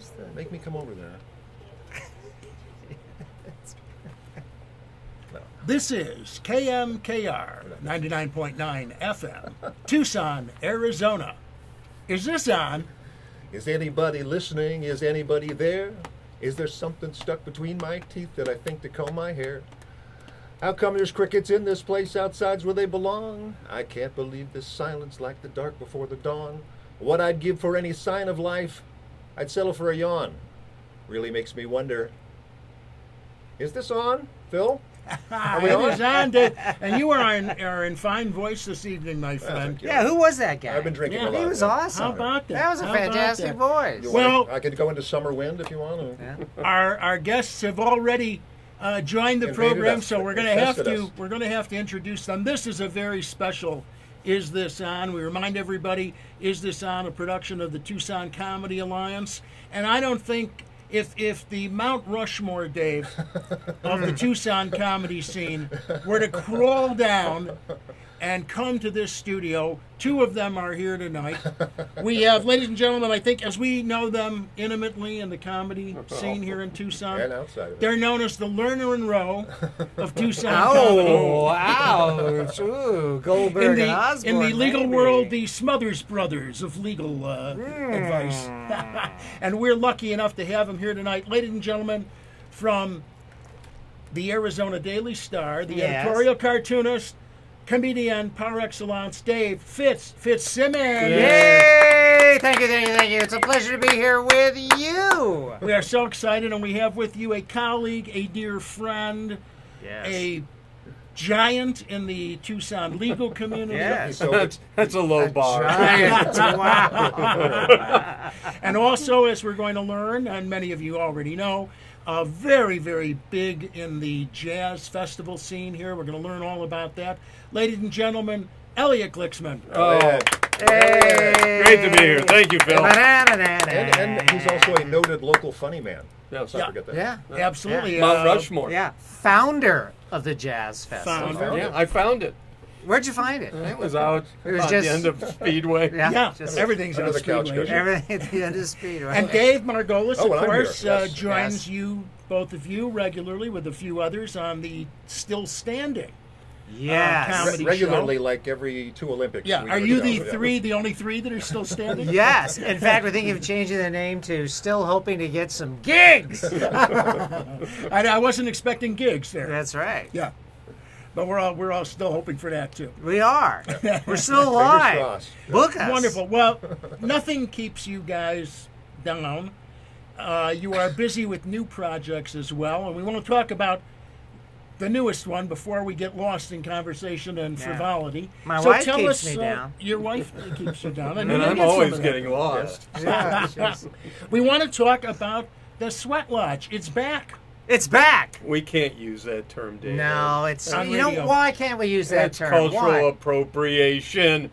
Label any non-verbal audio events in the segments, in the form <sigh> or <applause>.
was the? Make me come over there. <laughs> This is KMKR 99.9 FM, Tucson, Arizona. Is this on? Is anybody listening? Is anybody there? Is there something stuck between my teeth that I think to comb my hair? How come there's crickets in this place outside's where they belong? I can't believe this silence like the dark before the dawn. What I'd give for any sign of life, I'd settle for a yawn. Really makes me wonder. Is this on, Phil? <laughs> Are we It on? is on, Dave. And you are in, are in fine voice this evening, my friend. thank you. Yeah, who was that guy? I've been drinking Yeah, a lot. He was yeah. awesome. How about that? That was a How fantastic voice. You Well- want I could go into summer wind if you want to. Yeah. <laughs> Our our guests have already uh, joined the Invaded program, us. so we're going to have to us. we're going to have to introduce them. This is a very special. Is this on? We remind everybody. Is this on a production of the Tucson Comedy Alliance? And I don't think if if the Mount Rushmore, Dave, of the <laughs> Tucson comedy scene were to crawl down and come to this studio. Two of them are here tonight. <laughs> We have, ladies and gentlemen, I think as we know them intimately in the comedy <laughs> scene here in Tucson, And outside of it. they're known as the Lerner and Rowe of <laughs> Tucson comedy. Oh, ouch. Ooh, Goldberg In and the, Osborne. in the legal maybe. world, the Smothers Brothers of legal uh, advice. and we're lucky enough to have them here tonight. Ladies and gentlemen, from the Arizona Daily Star, the Yes. editorial cartoonist, comedian par excellence, Dave Fitz Fitzsimmons. Yay! Thank you, thank you, thank you. It's a pleasure to be here with you. We are so excited, and we have with you a colleague, a dear friend, Yes. a giant in the Tucson legal <laughs> community. Yes. So That's, <laughs> that's a low bar. Giant. <laughs> wow. And also, as we're going to learn, and many of you already know, uh, very, very big in the jazz festival scene here. We're going to learn all about that. Ladies and gentlemen, Elliot Glicksman. Oh, Hey. great to be here. Thank you, Phil. and, and he's also a noted local funny man. Yes. Let's not forget that. Yeah. Absolutely. Mount uh, Rushmore. Yeah. Founder of the Jazz Festival. Founder. Yeah, I found it. Where'd you find it? It was out <laughs> It was at just- <laughs> the end of Speedway. Yeah. Yeah, Just everything's Under on the couch Speedway. cushion. everything at the end of speed, right? And Dave Margolis, Oh, of and I'm course, uh, joins Yes. you, both of you, regularly with a few others on the Still Standing. yes. Uh, Re- regularly, like every two Olympics. Yeah, are you the now, three, the only three that are still standing? <laughs> Yes. In fact, we're thinking of changing the name to Still Hoping to Get Some Gigs. I, I wasn't expecting gigs there. That's right. Yeah, but we're all we're all still hoping for that too. We are. <laughs> We're still alive. crossed. Book us. Wonderful. Well, nothing keeps you guys down. Uh, you are busy with new projects as well, and we want to talk about the newest one before we get lost in conversation and Yeah. frivolity. My so wife tell keeps us, me uh, down. Your wife keeps you down, <laughs> and, we And I'm always getting lost. Yeah, <laughs> she's- We want to talk about the Sweat Lodge. It's back. It's back. We can't use that term, Dave. No, it's On you know why can't we use that That's term? cultural Why? appropriation.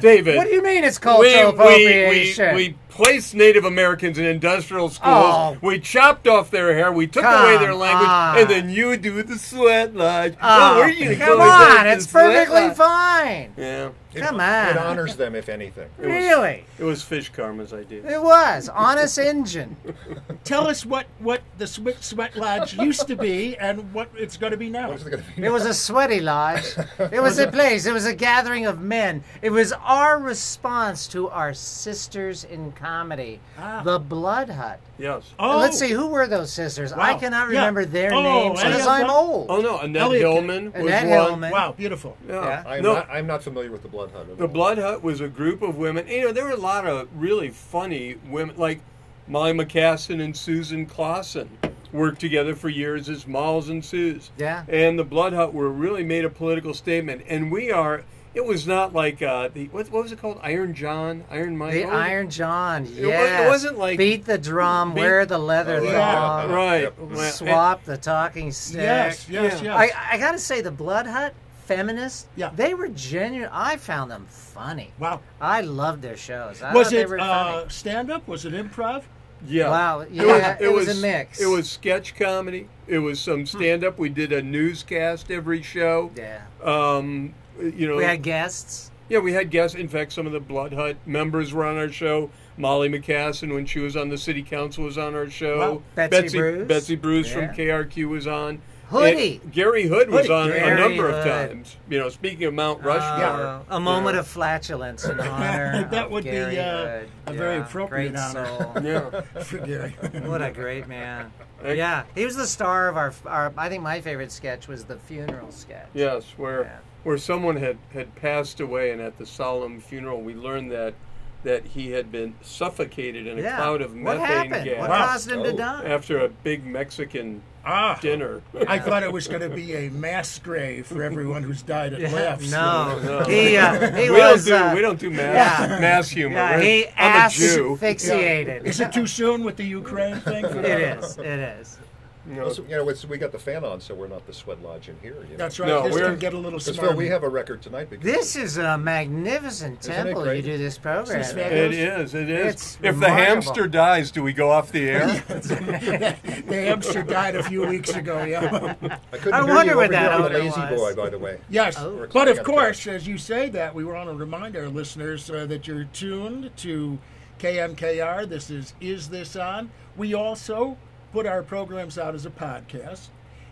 David. What do you mean it's we, cultural we, appropriation? we, we placed Native Americans in industrial schools. Oh. We chopped off their hair. We took Come away their language. on. And then you do the sweat lodge. Oh, where are you going come go? on, it's perfectly lodge. fine. Yeah. It- Come on. It honors them, if anything. Really? It was Fish Karma's idea. It was honest engine. <laughs> Tell us what, what the Sweat, Sweat Lodge used to be and what it's going to be now. What's it gonna be? It was a sweaty lodge. <laughs> It was a place. It was a gathering of men. It was our response to our sisters in comedy, Ah. the Blood Hut. Yes. Oh, Let's see, who were those sisters? I Wow. cannot Yeah. remember their Oh, names any because I'm them? old. Oh, no. Annette Elliot- Hillman was Annette one. Hillman. Wow, beautiful. Yeah. Yeah. I'm, no, not, I'm not familiar with the Blood Hut. The all. Blood Hut was a group of women. You know, there were a lot of really funny women, like Molly McKasson and Susan Clausen worked together for years as Malls and Sues. Yeah. And the Blood Hut were really made a political statement. And we are, it was not like, uh, the what, what was it called? Iron John? Iron Mike? The What it? Iron John, yeah. it wasn't like- beat the drum, Beat- wear the leather Oh, yeah. thong, Right. Yep. Well, swap the talking stick. Yes, yes, Yeah. yes. I, I gotta say, the Blood Hut feminists, Yeah. they were genuine. I found them funny. wow. I loved their shows. I Was it uh, stand up? Was it improv? Yeah. Wow, It was, it was a mix. It was sketch comedy. It was some stand up. We did a newscast every show. Yeah. Um, you know, We had guests. Yeah, we had guests. In fact, some of the Blood Hut members were on our show. Molly McKasson, when she was on the city council, was on our show. Wow. Betsy Bruce. Betsy Bruce Yeah. from KRQ was on. Hoodie. And Gary Hood was Hoodie. on Gary a number of times. You know, speaking of Mount Rushmore. Uh, a moment Yeah. of flatulence in <laughs> honor. That of would be, uh, Hood. a very Yeah, appropriate great honor. soul. <laughs> Yeah. For Gary. What a great man. Yeah, he was the star of our, our. I think my favorite sketch was the funeral sketch. Yes, where Yeah. Where someone had, had passed away, and at the solemn funeral, we learned that that he had been suffocated in a Yeah. cloud of what methane happened? gas What Wow. caused him to Oh. die? after a big Mexican Ah, dinner. I thought it was going to be a mass grave for everyone who's died at laughs. No, No. he uh, he we was. don't do uh, we don't do mass yeah. mass humor. Yeah, he I'm ass a Jew. fixated. Is it too soon with the Ukraine thing? For <laughs> It that? is. It is. You know, Also, you know, it's, we got the fan on, so we're not the sweat lodge in here. You know? That's right. No, this we're- can get a little smart. Phil, we have a record tonight. Because This is a magnificent temple you do this program. This is it is. It is. It's if the hamster dies, do we go off the air? <laughs> <laughs> the hamster died a few weeks ago. Yeah. I couldn't I hear wonder you what over that here on lazy was. boy, by the way. Yes, Oh. but of course, as you say that, we want to remind our listeners uh, that you're tuned to KMKR. This is Is This On? We also put our programs out as a podcast,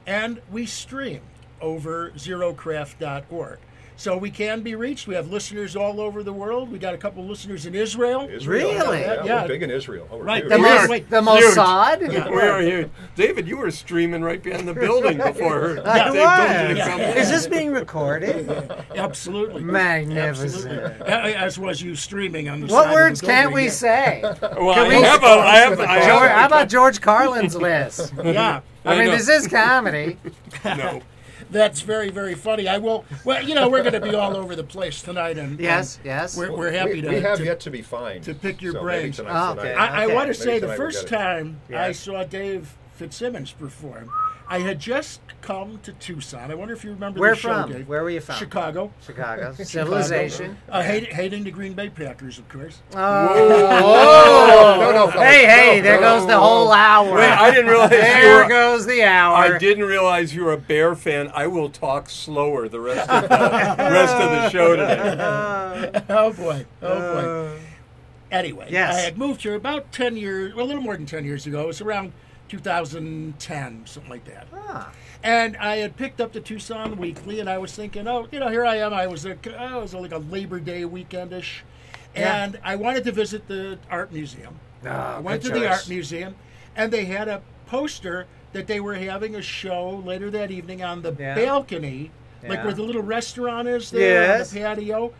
and we stream over zerocraft.org. So we can be reached. We have listeners all over the world. We got a couple listeners in Israel. Israel. Really? Yeah, Yeah. we're big in Israel. Oh, Right. huge. The, We Mos- wait, the. Mossad? Yeah. we are here. David, you were streaming right behind the <laughs> building before. I Dave told was. come Yeah. Is this being recorded? <laughs> Absolutely. Magnificent. Absolutely. As was you streaming on the side What of the words can't building. we say? <laughs> Well, Can I we- have a, I have, I George, have how about George Carlin's list? Yeah. I I mean, know. this is comedy. no. That's very, very funny. I will. Well, you know, we're going to be all over the place tonight, and Yes, and yes. we're, we're happy we, to. we have to- yet to be fined. to pick your so brains. Maybe Oh, okay. I, I Okay. want to say the first get it. time I saw Dave Fitzsimmons perform, I had just come to Tucson. I wonder if you remember Where the show, from? Dave. Where were you from? Chicago. Chicago. <laughs> Chicago. Civilization. Uh, hating, hating the Green Bay Packers, of course. Oh, <laughs> No, no, hey, hey, no, there no, goes the no. whole hour. Wait, I didn't realize you there were. goes the hour. I didn't realize you were a Bear fan. I will talk slower the rest of the <laughs> rest of the show today. oh boy. Oh boy. Anyway, Yes. I had moved here about 10 years, well, a little more than 10 years ago. It was around 2010, something like that. Ah, And I had picked up the Tucson Weekly, and I was thinking, oh, you know, here I am. I was a, oh, it was like a Labor Day weekendish, Yeah. and I wanted to visit the art museum. Ah, I went to good the art museum, and they had a poster that they were having a show later that evening on the Yeah. balcony, like where the little restaurant is there Yes. on the patio.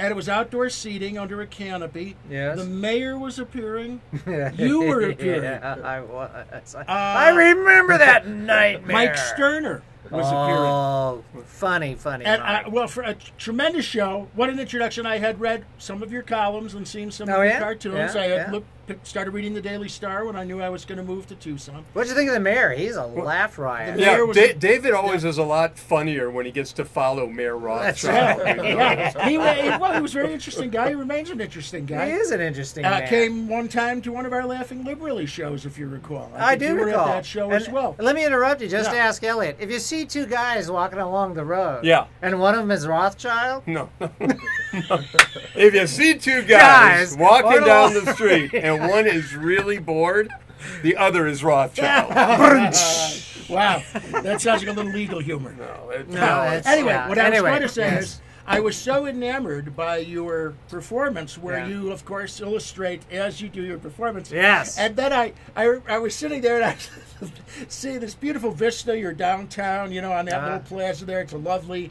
And it was outdoor seating under a canopy. Yes. The mayor was appearing. <laughs> You were appearing. <laughs> yeah, I was. Uh, I remember that <laughs> nightmare. Mike Sterner was appearing. Oh, funny, funny. And I, well, for a tremendous show, what an introduction! I had read some of your columns and seen some Oh, of your yeah? cartoons. Yeah, I had yeah. looked, started reading the Daily Star when I knew I was going to move to Tucson. What'd you think of the mayor? He's a laugh riot. The Yeah, Mayor was Da- a- David always is a lot funnier when he gets to follow Mayor That's right. <laughs> yeah, he, wa- well, he was a very interesting guy. He remains an interesting guy. He is an interesting Uh, man. came one time to one of our Laughing Liberally shows, if you recall. I think do you were recall at that show And as well. Let me interrupt you just to ask Elliot. If you see two guys walking along the road, Yeah. and one of them is Rothschild, <laughs> No. if you see two guys, Guys, walking down do- the street and <laughs> one is really bored, the other is Rothschild. <laughs> Wow, that sounds like a little legal humor. No, it- No, it's- Anyway, yeah. what I was Anyway, trying to say yes. is, I was so enamored by your performance, where Yeah. you, of course, illustrate as you do your performance. Yes. And then I, I, I was sitting there and I <laughs> see this beautiful vista. You're downtown, you know, on that Uh-huh. little plaza there. It's a lovely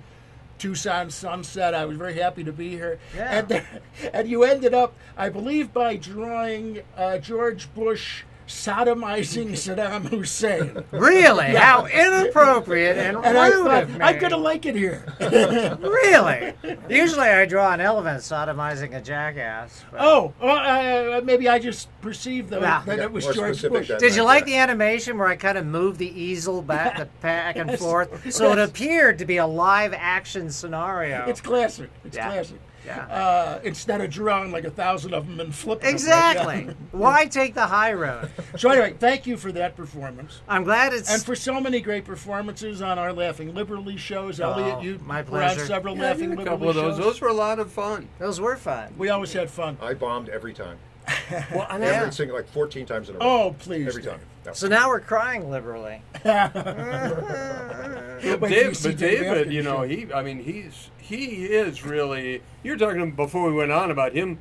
Tucson sunset. I was very happy to be here. Yeah. And, there- <laughs> and you ended up, I believe, by drawing uh, George Bush sodomizing Saddam Hussein. really? How inappropriate and, And I rude thought, of me. I'm going to like it here. <laughs> Really? Usually I draw an elephant sodomizing a jackass. but- Oh, well, uh, maybe I just perceived though Yeah. that Yeah, it was George Bush. than- Did you like there. the animation where I kind of moved the easel back, the <laughs> back and forth, so it appeared to be a live action scenario? It's classic. It's Yeah. classic. Yeah. Uh, instead of drawing like a thousand of them and flipping them. Exactly. Why take the high road? So anyway, thank you for that performance. I'm glad it's. And for so many great performances on our Laughing Liberally shows. Elliot, you my were on pleasure. several Yeah, Laughing did a Liberally couple those. shows. Those were a lot of fun. those were fun. We always had fun. I bombed every time. <laughs> Well, and Yeah. Every single, like 14 times in a row. Oh, please. Every time. No. So now we're crying liberally. <laughs> But, Wait till you Dave, but Dave David, you know, he, I mean, he's he is really. You're talking before we went on about him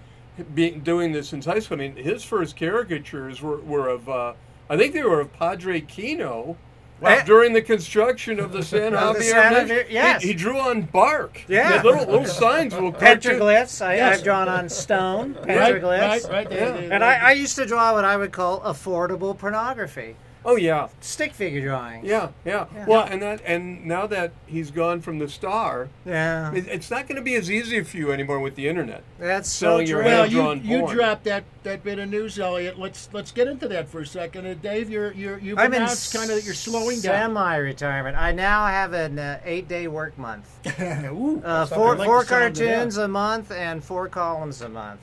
being doing this since high school. I mean, his first caricatures were, were of, uh, I think they were of Padre Kino. Wow. Eh? During the construction of the San <laughs> Of the Xavier, San Xavier- yes. he, he drew on bark. He Yeah. had little little signs. Will cartoon- Petroglyphs. I, Yes. I've drawn on stone. Right, Petroglyphs. right, right. They- Yeah. And I, I used to draw what I would call affordable pornography, Oh yeah, stick figure drawings. yeah, yeah, Yeah. Well, and that and now that he's gone from the star, Yeah. it, it's not going to be as easy for you anymore with the internet. That's so selling true. well, you, you dropped that, that bit of news, Elliot. Let's let's get into that for a second. Uh, Dave, you're you're you've I'm in announced kind of that you're slowing down. Semi-retirement. I now have an uh, eight-day work month. <laughs> Ooh. Uh, four like four the sound of that. cartoons a month and four columns a month.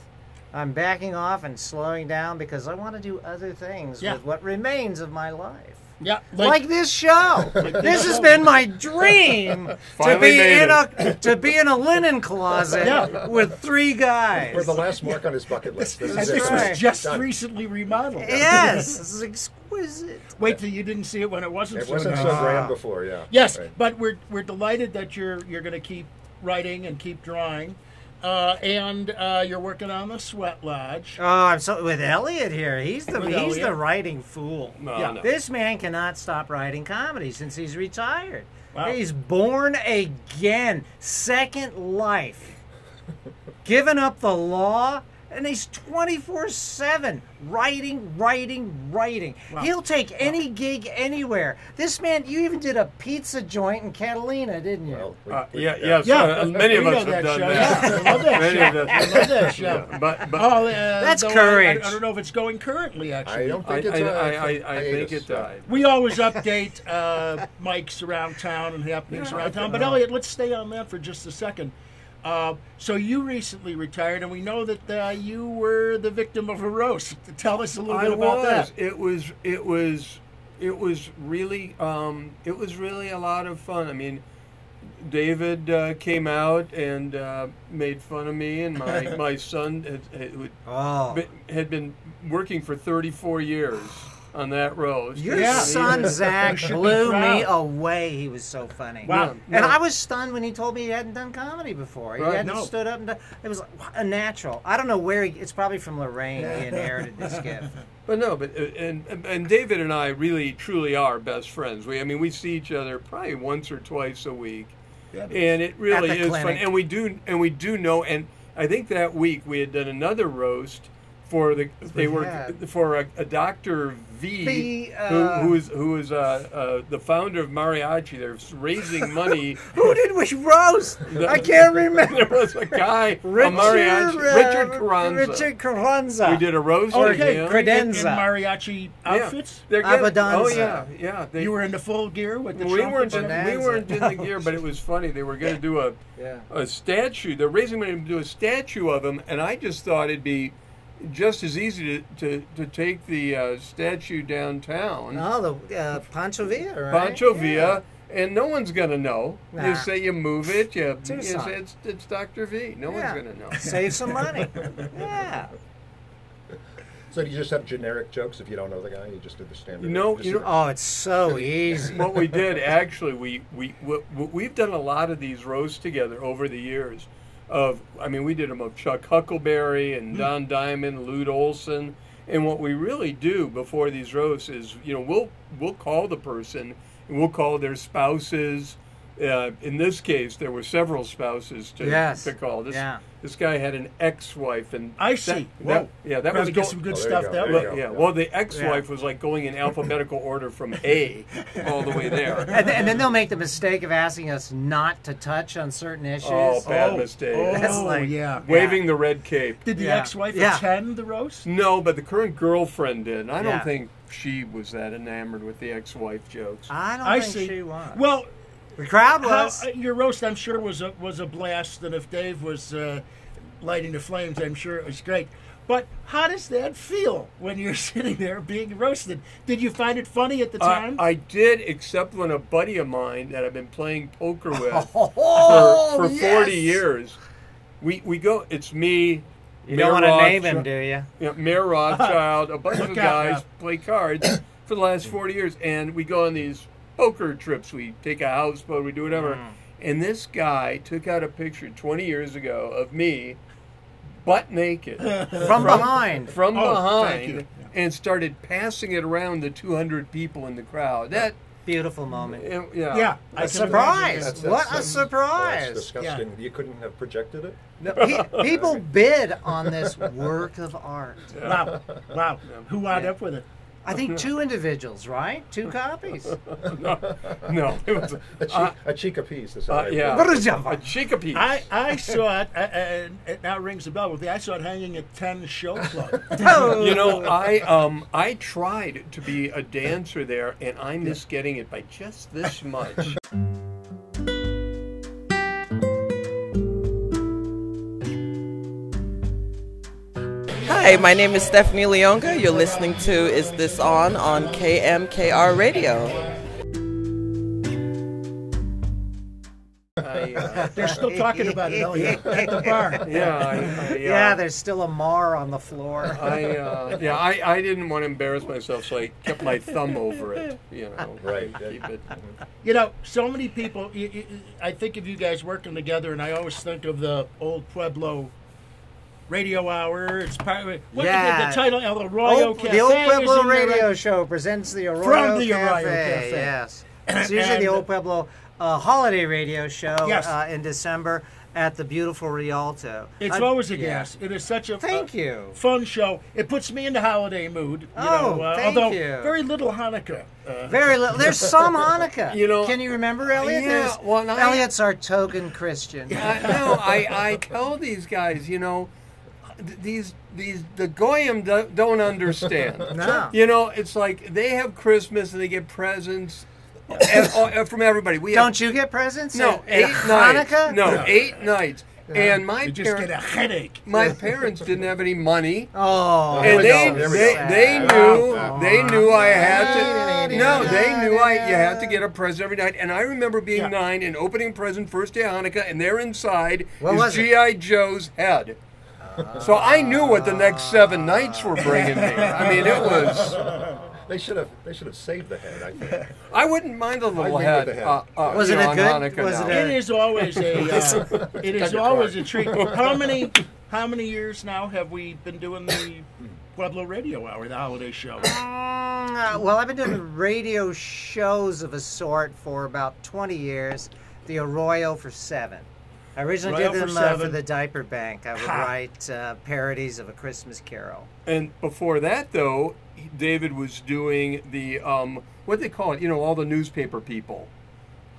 I'm backing off and slowing down because I want to do other things Yeah. with what remains of my life. yeah, Like, this show. <laughs> this has been my dream <laughs> to be in it. a <laughs> to be in a linen closet Yeah. with three guys. We're the last mark on his bucket list. This and is this it. was just Done. recently remodeled. yes, this is exquisite. Wait till you didn't see it when it wasn't It so wasn't nice. so grand before, yeah. Yes, Right. but we're we're delighted that you're you're going to keep writing and keep drawing, uh, and uh, you're working on the Sweat Lodge. Oh, I'm so with Elliot here. He's the With he's Elliot. the writing fool. No, Yeah. no. This man cannot stop writing comedy since he's retired. Wow. He's born again, second life, given up the law, and he's 24 7 writing, writing, writing. Wow. He'll take any gig anywhere. This man, you even did a pizza joint in Catalina, didn't you? Well, we- Uh, we- yeah, yes, Yeah, uh, <laughs> many of us have done show. that. Yeah, I love that <laughs> Many show. of us- I love that <laughs> show. Yeah, but but Oh, uh, That's though I- courage. I, I don't know if it's going currently. Actually, I don't think it's. I, uh, I, I, I think it so. died. we always update uh, Mike's around town and happenings Yeah, around town. But Elliot, let's stay on that for just a second. Uh, so you recently retired, and we know that uh, you were the victim of a roast. <laughs> Tell us a little I bit about was. that. It was. It was. It was really. Um, it was really a lot of fun. I mean, David uh, came out and uh, made fun of me, and my <laughs> my son had, had, Oh. been- had been working for 34 years on that roast. Your Yeah. son Zach blew me away. He was so funny. Wow. Yeah, And no. I was stunned when he told me he hadn't done comedy before. He Right. hadn't No. stood up and done, it was a natural. I don't know where he. It's probably from Lorraine. He inherited this gift. <laughs> But no, but uh, and and David and I really truly are best friends. We I mean we see each other probably once or twice a week, Yeah. and it really the is fun. And we do and we do know. And I think that week we had done another roast for the they were had. for a, a Doctor V, V, uh, who, who is who is uh, uh, the founder of Mariachi. They're raising money. <laughs> Who did we roast? I can't <laughs> remember. there was a guy, a Richard, mariachi, uh, Richard Carranza. Richard Carranza. We did a roast Okay, of him. in, in Credenza. mariachi outfits. They're getting- Abadanza. Oh yeah, yeah. They, You were in the full gear with the we weren't trumpets in, we weren't in the gear, but it was <laughs> funny. They were going to do a Yeah. a statue. They're raising money to do a statue of him, and I just thought it'd be just as easy to to, to take the uh, statue downtown, No, the uh, Pancho Villa, right? Pancho Yeah. Villa. And no one's gonna know. Nah. You say you move it, you, you say it's, it's Dr. V. No Yeah. one's gonna know. <laughs> Save some money. <laughs> yeah. So do you just have generic jokes if you don't know the guy? You just did the standard. No, just- you know- Oh, it's so <laughs> easy. what we did actually, we we we- we've done a lot of these rows together over the years. Of I mean, we did them of Chuck Huckleberry and hmm. Don Diamond, Lute Olson, and what we really do before these roasts is, you know, we'll we'll call the person, and we'll call their spouses. Uh, in this case, there were several spouses to, Yes. to call. This Yeah. this guy had an ex-wife, and I see. that- Whoa. yeah, that Probably was get go- some good Oh, stuff go, that there well, yeah. yeah. Well, the ex-wife was like going in alphabetical order from A <laughs> all the way there. And, and then they'll make the mistake of asking us not to touch on certain issues. Oh, bad Oh, mistake. Oh, That's like- yeah. Waving the red cape. Did the Yeah. ex-wife Yeah. attend the roast? No, but the current girlfriend did. I don't think she was that enamored with the ex-wife jokes. I don't I think see. she was. Well, the crowd was. uh, your roast, I'm sure, was a was a blast. And if Dave was uh, lighting the flames. I'm sure it was great. But how does that feel when you're <laughs> sitting there being roasted? Did you find it funny at the I, time? I did, except when a buddy of mine that I've been playing poker <laughs> with Oh, for, for yes. 40 years, we, we go, it's me. You Mayor don't want to name him, do you? you know, Mayor <laughs> Rothschild, a bunch of Look out, guys play cards <coughs> for the last 40 years. And we go on these poker trips. We take a houseboat, we do whatever. Mm. And this guy took out a picture 20 years ago of me, butt naked, <laughs> From behind. from Oh, behind, thank you. and started passing it around the 200 people in the crowd. That, Beautiful moment. eh, yeah. yeah, I A can surprise! imagine That's- what that's- a That's surprise! disgusting. You couldn't have projected it. No, <laughs> pe- people bid on this work of art. that. Wow, wow. Who wound up with it? I think two individuals, right? Two copies. <laughs> No, it was, <laughs> A, cheek, uh, a cheek apiece. Is uh, yeah, put it. a chica piece. I, I <laughs> saw it, uh, and it now rings a bell with me. I saw it hanging at 10 Show Club. Oh. You know, I um I tried to be a dancer there, and I missed getting it by just this much. Hi, my name is Stephanie Leonga. You're listening to Is This On on KMKR Radio. Uh, They're still talking about it, Elliot, <laughs> at the bar. yeah, I, I, Yeah, there's still a mar on the floor. I uh, yeah, I, I didn't want to embarrass myself, so I kept my thumb over it. You know, Right. Keep it. You know, so many people. I think of you guys working together, and I always think of the old Pueblo radio hour. It's part of it. What Yeah. the, the title? El Arroyo Old- Cafe. the Old Pueblo Radio right? Show presents the Arroyo From the Cafe. Arroyo Cafe. Yes, it's usually the Old Pueblo uh, Holiday Radio Show Yes. uh, in December at the beautiful Rialto. It's Uh, always a yeah. gas. It is such a Thank uh, you. fun show. It puts me in the holiday mood. You Oh, know, uh, thank although you. very little Hanukkah. Uh, Very little. There's <laughs> some Hanukkah. You know- Can you remember Elliot? Yeah, There's- well, I- Elliot's our token Christian. <laughs> I, no, I, I tell these guys, you know, th- these these the goyim do, don't understand. <laughs> No. You know, it's like they have Christmas and they get presents and- uh, <laughs> from everybody. We Don't have, you get presents? no at- eight at nights. Hanukkah? No, eight nights. And my you just get a parents, headache. my parents didn't have any money. Oh, and they go, there we they, they knew Wow. they knew I had to no they knew I you had to get a present every night and I remember being Yeah. nine and opening a present first day of Hanukkah and there inside What is was? GI Joe's head. So I knew what the next seven nights were bringing me. I mean, it was. <laughs> They should have. They should have saved the head. I think. I wouldn't mind a little I'd be with head. the head. Uh, uh, Was you it know, a good- Hanukkah was it a- It is always a. <laughs> Uh, it is always a treat. <laughs> How many? How many years now have we been doing the Pueblo Radio Hour, the holiday show? Mm, uh, well, I've been doing radio shows of a sort for about 20 years. The Arroyo for seven. I originally Arroyo did for them uh, for the Diaper Bank. I would Ha. write uh, parodies of A Christmas Carol. And before that, though, David was doing the um, what they call it. You know, all the newspaper people.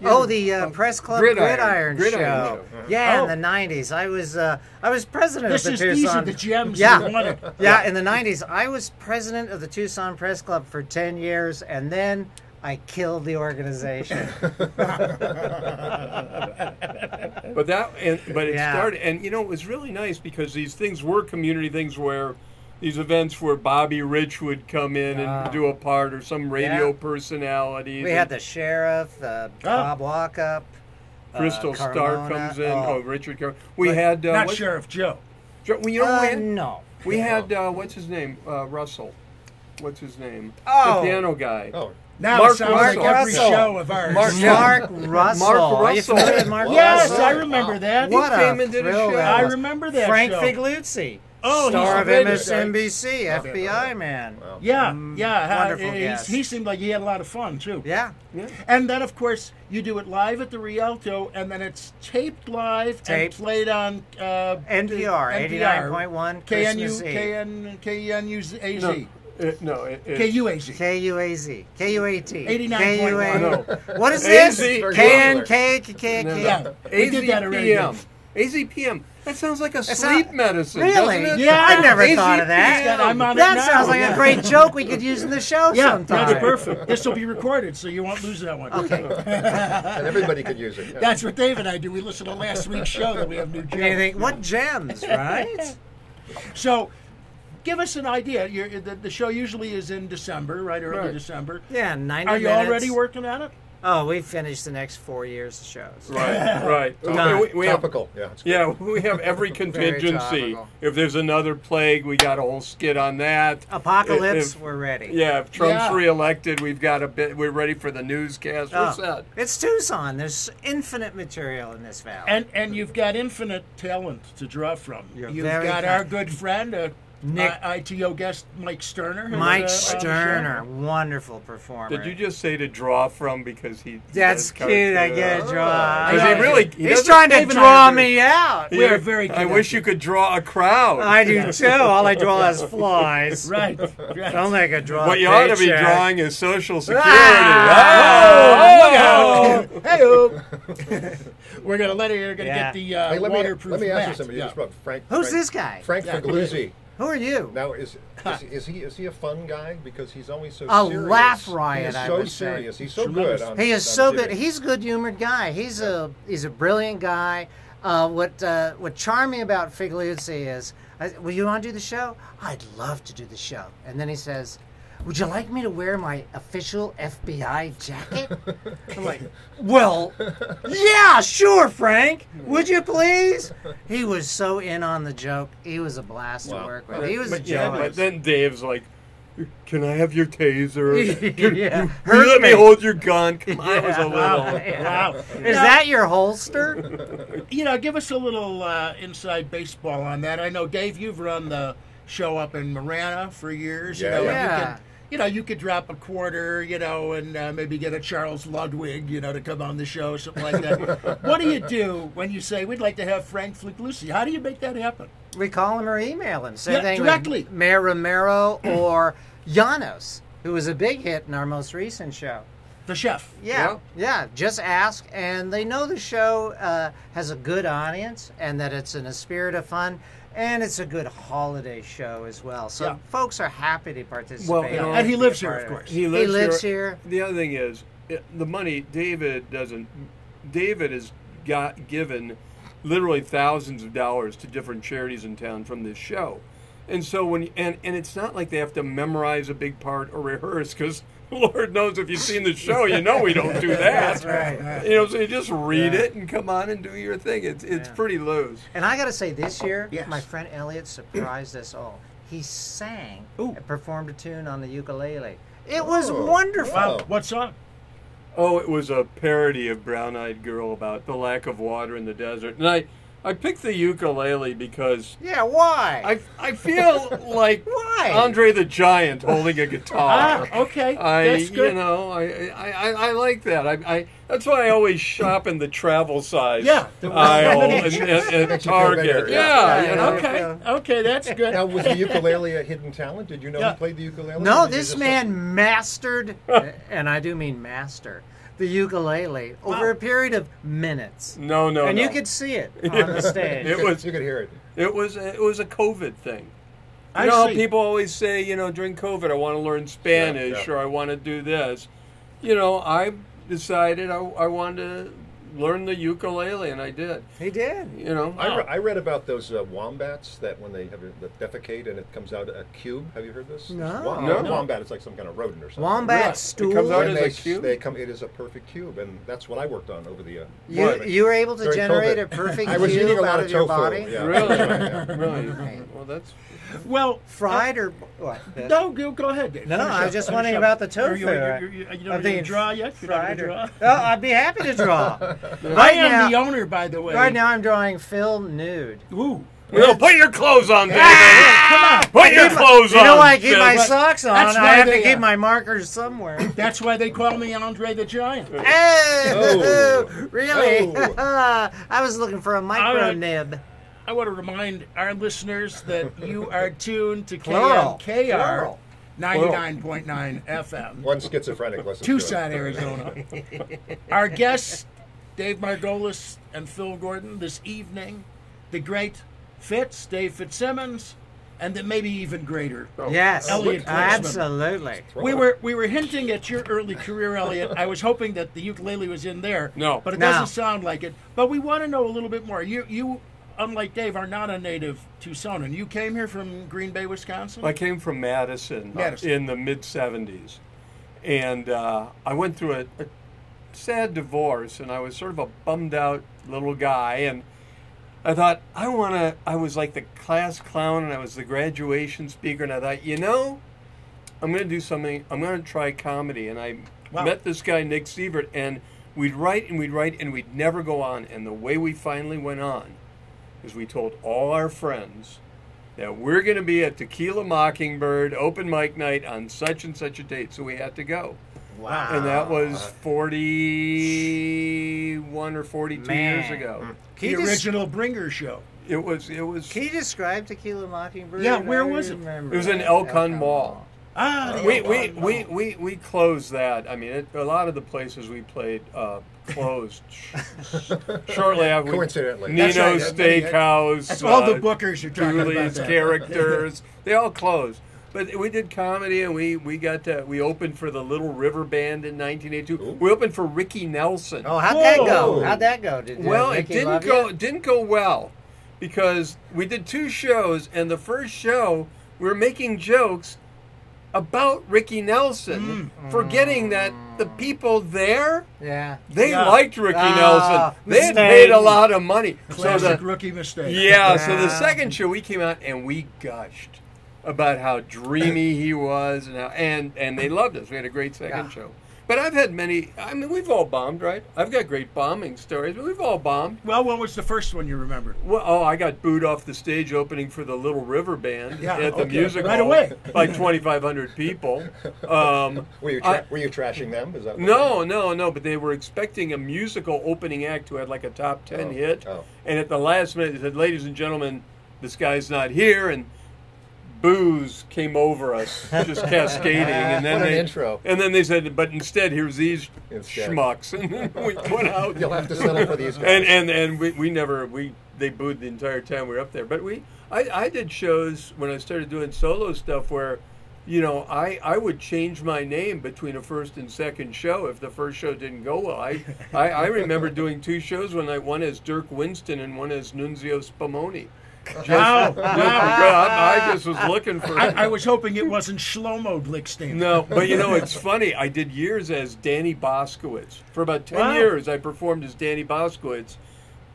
Oh, the uh, uh, Press Club Gridiron. Gridiron, Gridiron show. show. Yeah, Oh. in the '90s, I was uh, I was president This of is the these are the gems Yeah. you yeah, in the '90s, I was president of the Tucson Press Club for 10 years, and then I killed the organization. <laughs> But that, and, but it Yeah. started, and you know, it was really nice because these things were community things where these events where Bobby Rich would come in and Ah. do a part, or some radio Yeah. personality. we had the sheriff, uh, Bob Walkup. uh, Crystal Star comes in. Oh. Oh, Richard. Car- we had uh, Not what- Sheriff Joe. Well, you know, Uh, we had, no. we had uh, what's his name? Uh, Russell. What's his name? Oh. the piano guy. Oh, Now Mark it sounds Russell. like every show of ours. Mark- yeah. <laughs> Mark Russell. Mark Are you Russell. Mark yes, Russell? I remember that. What He came a and did a show. I remember that Frank show. Figliuzzi. Oh, star a of great MSNBC, FBI man. Wow. Yeah, Mm, yeah. wonderful he's- guest. he seemed like he had a lot of fun too. Yeah. Yeah. And then, of course, you do it live at the Rialto, and then it's taped live Taped. and played on uh, NPR, NPR, 89.1 KNU, KN, KNUZ. No, it, no, it, it, KUAZ. KUAZ. KUAT. 89.1. No. What is this? AZ. KN, K, K, K, No. K. Yeah, we did that already. AZPM. AZPM. That sounds like a It's sleep not- medicine. Really? doesn't it? Yeah, I never AZPM. thought of that. I'm on it That now. sounds like Yeah. a great <laughs> joke we could use in the show Yeah, sometime. that's perfect. This will be recorded, so you won't lose that one. Okay. <laughs> and everybody could use it. yeah. That's what Dave and I do. We listen to last week's show that we have new And you think, jokes. what gems, right? So, give us an idea. You're, the, the show usually is in December, right? Early Right. December. Yeah, 90 Are you minutes. already working at it? Oh, we finished the next four years of shows. Right, <laughs> right. Done. We, we have, Yeah. it's yeah, we have every <laughs> contingency. If there's another plague, we got a whole skit on that. Apocalypse, If- we're ready. Yeah, if Trump's Yeah. reelected, we've got a bit. We're ready for the newscast. We're Oh, set. it's Tucson. There's infinite material in this valley. And and you've got infinite talent to draw from. You're you've very got kind. our good friend, uh, Nick- I- ITO guest Mike Sterner. Mike was, uh, on the show. Sterner, wonderful performer. Did you just say to draw from because he? That's does cute. I cartoons? get a draw. Because he really- he he's trying to Dave and I draw me out. We are very I wish you could draw a crowd. I do <laughs> too. All I draw is flies. <laughs> Right. right. Don't make a draw. what you ought to be drawing is Social Security. Ah! Oh! <laughs> Hey, we're gonna let it. You're gonna Yeah. get the uh, Hey, let me waterproof let me ask you mat. something. Yeah. Just about Frank. Who's Frank, this guy? Frank Yeah. Figliuzzi. Who are you? Now is, is is he is he a fun guy because he's always so A serious. laugh He riot, is I so would say. serious. He's so Tremendous. good. On, He is on so TV. good. He's a good humored guy. He's a he's a brilliant guy. Uh, what uh, what charmed me about Figliuzzi is, I, well, you want to do the show? I'd love to do the show. And then he says, "Would you like me to wear my official FBI jacket?" <laughs> I'm like, "Well, yeah, sure, Frank. Would you please?" He was so in on the joke. He was a blast to work with. He was But yeah, but then Dave's like, "Can I have your taser? <laughs> Can, Yeah. you Hurt let me me. hold your gun." Come on, <laughs> I was a little. Wow. Is that your holster? You know, give us a little uh, inside baseball on that. I know, Dave, you've run the show up in Marana for years. Yeah, you know, yeah. You, can, you know, you could drop a quarter, you know, and uh, maybe get a Charles Ludwig, you know, to come on the show, or something like that. <laughs> what do you do when you say we'd like to have Frank Flicklucci? How do you make that happen? we call him or email him. Same Yeah, thing directly. with Mayor Romero or Janos, who was a big hit in our most recent show. The chef. Yeah, yeah. Just ask, and they know the show uh, has a good audience, and that it's in a spirit of fun, and it's a good holiday show as well. So Yeah. folks are happy to participate. Well, and and he lives here, of course. He lives, lives here. here. The other thing is, it, the money David doesn't. David has got given literally thousands of dollars to different charities in town from this show, and so when and and it's not like they have to memorize a big part or rehearse because. <laughs> Lord knows if you've seen the show, you know we don't do <laughs> that. That's right. You know, so you just read Yeah. it and come on and do your thing. It's it's Yeah. pretty loose. And I got to say, this year, Yes. my friend Elliot surprised us all. He sang Ooh. and performed a tune on the ukulele. It was Oh. wonderful. Wow. What song? Oh, it was a parody of Brown Eyed Girl about the lack of water in the desert. And I, I picked the ukulele because Yeah, why? I, I feel <laughs> like Why? Andre the Giant holding a guitar. Ah, okay. I, That's good. you know, I, I, I, I like that. I, I, that's why I always shop in the travel size Yeah, the- aisle and, and, and Makes you feel <laughs> Target. better, Yeah, yeah. you know. okay. Okay, that's good. Now, was the ukulele a hidden talent? Did you know Yeah. he played the ukulele? No, Or did you this just- man mastered, <laughs> and I do mean master, the ukulele over Wow. a period of minutes. No, no, and no. you could see it <laughs> on the stage. It You was- could, you could hear it. It was it was a COVID thing. You I know, how people always say, you know, during COVID, I want to learn Spanish yeah. or I want to do this. You know, I decided I, I wanted to learn the ukulele, and I did. He did. You know, I, re- I read about those uh, wombats that when they have a, that defecate and it comes out a cube. Have you heard this? No. Wa- No. Wombat. It's like some kind of rodent or something. Wombat Right. It comes out When as they, a cube? they come, it is a perfect cube, and that's what I worked on over the. Uh, you, pandemic. you were able to During generate COVID. a perfect <laughs> I was eating a cube lot out of of your tofu. body? Yeah. really, <laughs> Yeah. really. Right. Well, that's Well, Fried or what? no, go, go ahead, Dave. No, no, I was just wondering about the Are you, tofu. are you, are you, are you I'm don't thinking draw yet? You're not fried gonna or- draw? Oh, I'd be happy to draw. <laughs> I am now, the owner, by the way. right now I'm drawing Phil nude. Ooh. Well, put your clothes on, David. Come on. Put your clothes You on. You know why I keep Phil. my But socks on? that's I why have to they, keep uh, my markers somewhere. <laughs> That's why they call me Andre the Giant. Oh, <laughs> Oh. really? Oh. <laughs> I was looking for a micro right. nib. I want to remind our listeners that you are tuned to Plural. KMKR Plural. 99.9 FM. One schizophrenic listens to it. Tucson, Arizona. Our guest Dave Margolis and Phil Gordon this evening. The great Fitz, Dave Fitzsimmons, and the maybe even greater. Yes, Elliot Glicksman. absolutely. We were we were hinting at your early career, Elliot. I was hoping that the ukulele was in there. No. but it No. doesn't sound like it. But we want to know a little bit more. You you, unlike Dave, are not a native Tucsonan. You came here from Green Bay, Wisconsin. I came from Madison, Madison. in the mid 70s. And uh, I went through a, a sad divorce, and I was sort of a bummed out little guy. And I thought, I want to, I was like the class clown, and I was the graduation speaker. And I thought, you know, I'm going to do something, I'm going to try comedy. And I Wow. met this guy, Nick Sievert, and we'd write and we'd write, and we'd never go on. And the way we finally went on is we told all our friends that we're going to be at Tequila Mockingbird open mic night on such and such a date, so we had to go. Wow. And that was 41 or 42 Man. years ago. Can the you, des- original Bringer show. It was it was can you describe Tequila Mockingbird? Yeah, where I was it? remember It was in that. El Con Elkhorn Mall. Ah, the we, old we, one. we, we, we closed that. I mean, it, a lot of the places we played uh, <laughs> closed <laughs> shortly after. Coincidentally. Nino's That's right. Steakhouse. That's all the uh, bookers are talking about. Julie's characters. <laughs> they all closed. But we did comedy, and we, we got to we opened for the Little River Band in 1982. We opened for Ricky Nelson. Oh, how'd that go? How'd that go? Did, did well, it didn't go you? it didn't go well because we did two shows, and the first show we were making jokes about Ricky Nelson, forgetting that the people there Yeah. they Yeah. liked Ricky Ah, Nelson. They had mistake. paid a lot of money. So Classic the, rookie mistake. yeah, so the second show we came out and we gushed about how dreamy he was and how and and they loved us. We had a great second Yeah. show. But I've had many. I mean, we've all bombed, right? I've got great bombing stories, but we've all bombed. Well, what was the first one you remember? Well, oh, I got booed off the stage opening for the Little River Band Yeah, at the okay, music right hall away. by 2,500 people. Um, <laughs> Were you, tra- I- were you trashing them? Is that no, no, no. But they were expecting a musical opening act who had like a top ten Oh, hit, oh. and at the last minute they said, "Ladies and gentlemen, this guy's not here," and booze came over us, just <laughs> cascading. And then What an they intro. and then they said, "But instead, here's these Instead. schmucks," <laughs> and then we went out. You'll have to settle for these guys. and and and we, we never we they booed the entire time we were up there. But we I, I did shows when I started doing solo stuff where, you know, I, I would change my name between a first and second show if the first show didn't go well. I I, I remember doing two shows one night, one as Dirk Winston and one as Nunzio Spumoni. Wow, Yeah, wow. I, I just was looking for. I, I was hoping it wasn't Shlomo Glickstein. No, but you know it's <laughs> funny. I did years as Danny Boskowitz. For about ten Wow. years, I performed as Danny Boskowitz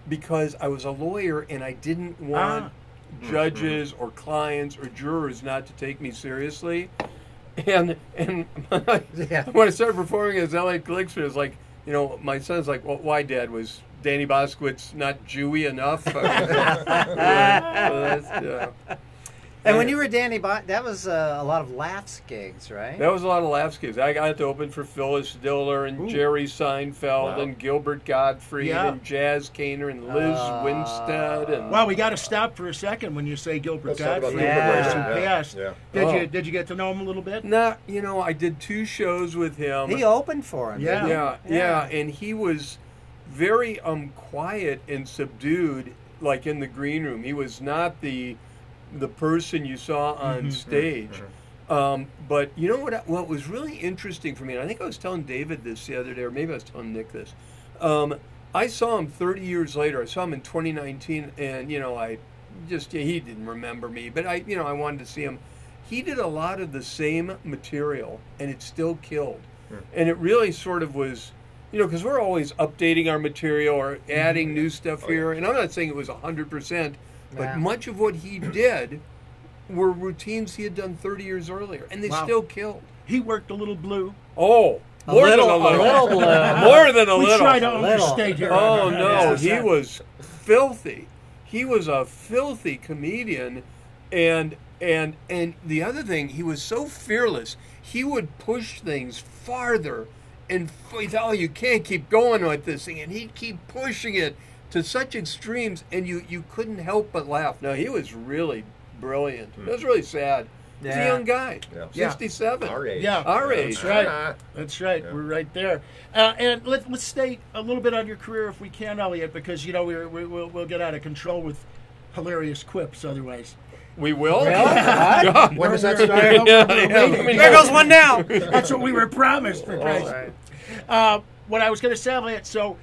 because I was a lawyer and I didn't want Ah. judges or clients or jurors not to take me seriously. And and <laughs> Yeah. when I started performing as Elliot Glicksman, it was like, you know, my son's like, well, why, Dad? Was Danny Boskowitz not Jewy enough? <laughs> <laughs> So that's, yeah. And when you were Danny Bot, that was uh, a lot of laughs gigs, right? That was a lot of laughs gigs. I got to open for Phyllis Diller and Jerry Seinfeld Wow. and Gilbert Gottfried Yeah. and Jazz Kaner and Liz Uh, Winstead and Wow, we got to stop for a second when you say Gilbert Let's talk about Gottfried. Gilbert the Gottfried. person who Yeah, yeah. Did Oh. you did you get to know him a little bit? Nah, you know, I did two shows with him. He opened for him. Yeah. didn't yeah, yeah, and he was very um quiet and subdued, like in the green room. He was not the the person you saw on stage. Um, but you know what? What was really interesting for me, and I think I was telling David this the other day, or maybe I was telling Nick this. Um, I saw him 30 years later. I saw him in 2019, and you know, I just he didn't remember me, but I, you know, I wanted to see him. He did a lot of the same material, and it still killed. And it really sort of was, you know, because we're always updating our material or mm-hmm. adding new stuff oh, here. And I'm not saying it was 100%, but Yeah. much of what he did were routines he had done 30 years earlier, and they Wow. still killed. He worked a little blue. Oh, A more little, than a little. little blue. <laughs> more than a little. we little. try to little. overstate here. Oh on- on no, this. he was filthy. He was a filthy comedian, and and and the other thing, he was so fearless. He would push things farther, and f- he thought, oh, you can't keep going with this thing, and he'd keep pushing it to such extremes, and you you couldn't help but laugh. No, he was really brilliant. It was really sad. He's a young guy, Yeah. Yeah. 67. Our age. Yeah, Our age. That's right. That's right. We're right there. Uh, and let, let's stay a little bit on your career if we can, Elliot, because you know we're, we, we'll, we'll get out of control with hilarious quips otherwise. We will. <laughs> <laughs> When does that start? Yeah, yeah, waiting. let me There goes one <laughs> now. That's what we were promised for Christ's sake. Uh, what I was going to say, Elliot, so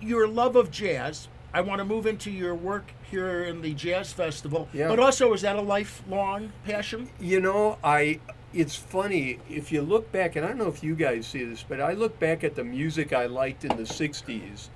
your love of jazz, I want to move into your work here in the Jazz Festival, Yeah. but also is that a lifelong passion? You know, I. It's funny if you look back, and I don't know if you guys see this, but I look back at the music I liked in the '60s,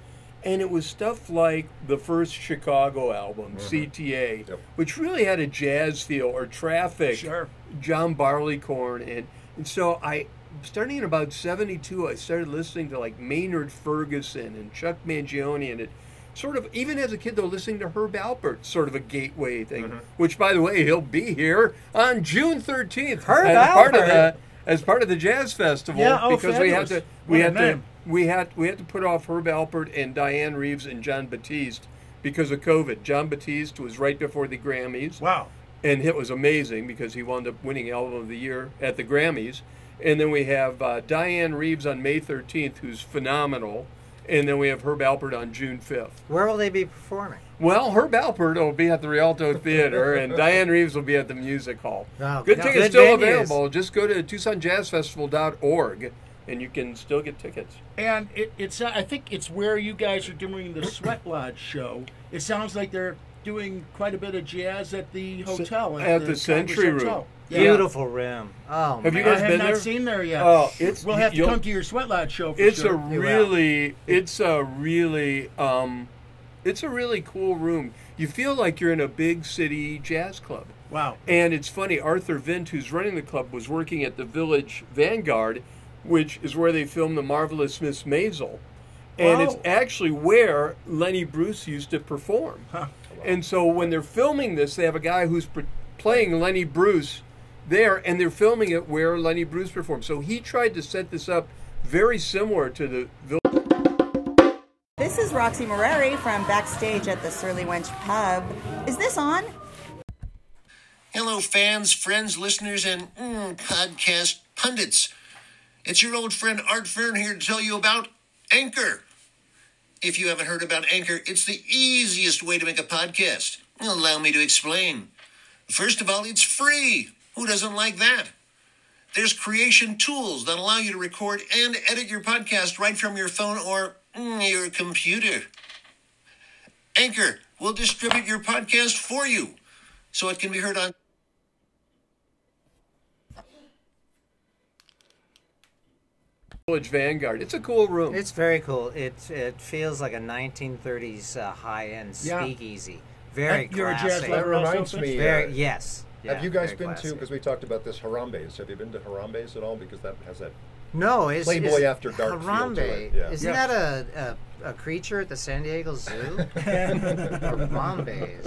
and it was stuff like the first Chicago album, mm-hmm. CTA, Yep. which really had a jazz feel, or Traffic, Sure. John Barleycorn, and and so I, starting in about '72, I started listening to like Maynard Ferguson and Chuck Mangione, and it sort of even as a kid though listening to Herb Alpert, sort of a gateway thing. Mm-hmm. Which, by the way, he'll be here on June 13th Herb as part of the as part of the jazz festival Yeah, oh, because we had to we What a had to name. We had we had to put off Herb Alpert and Dianne Reeves and Jon Batiste because of COVID. Jon Batiste was right before the Grammys Wow. and it was amazing because he wound up winning album of the year at the Grammys. And then we have uh, Dianne Reeves on May 13th, who's phenomenal. And then we have Herb Alpert on June 5th. Where will they be performing? Well, Herb Alpert will be at the Rialto Theater, and <laughs> Dianne Reeves will be at the Music Hall. Oh, good good tickets still venues. available. Just go to TucsonJazzFestival.org, and you can still get tickets. And it, it's I think it's where you guys are doing the Sweat Lodge show. It sounds like they're doing quite a bit of jazz at the hotel at the Congress Century Room. Hotel. Yeah. Beautiful room. Oh, Have you man. I guys have been not there? seen there yet. Oh, it's- we'll have to come to your Sweat Lodge show. For it's sure. a will. really it's a really um it's a really cool room you feel like you're in a big city jazz club wow. and it's funny arthur vint who's running the club was working at the village vanguard which is where they filmed the marvelous miss maisel and it's actually where lenny bruce used to perform and so when they're filming this they have a guy who's pre- playing lenny bruce there and they're filming it where lenny bruce performed so he tried to set this up very similar to the village This is Roxy Moreri from backstage at the Surly Wench Pub. Is this on? Hello, fans, friends, listeners, and mm, podcast pundits. It's your old friend Art Fern here to tell you about Anchor. If you haven't heard about Anchor, it's the easiest way to make a podcast. Allow me to explain. First of all, it's free. Who doesn't like that? There's creation tools that allow you to record and edit your podcast right from your phone or your computer. Anchor will distribute your podcast for you so it can be heard on village vanguard it's a cool room It's very cool. It it feels like a 1930s uh, high-end Yeah. speakeasy. Very You're a classy. jazz That reminds me. Very uh, yes. have you guys been classy. to? Because we talked about this Harambe's. Have you been to Harambe's at all? Because that has that. No, is Playboy is After Dark feel to Harambe. it, yeah. Isn't Yeah. that a, a a creature at the San Diego Zoo? <laughs> Harambe's.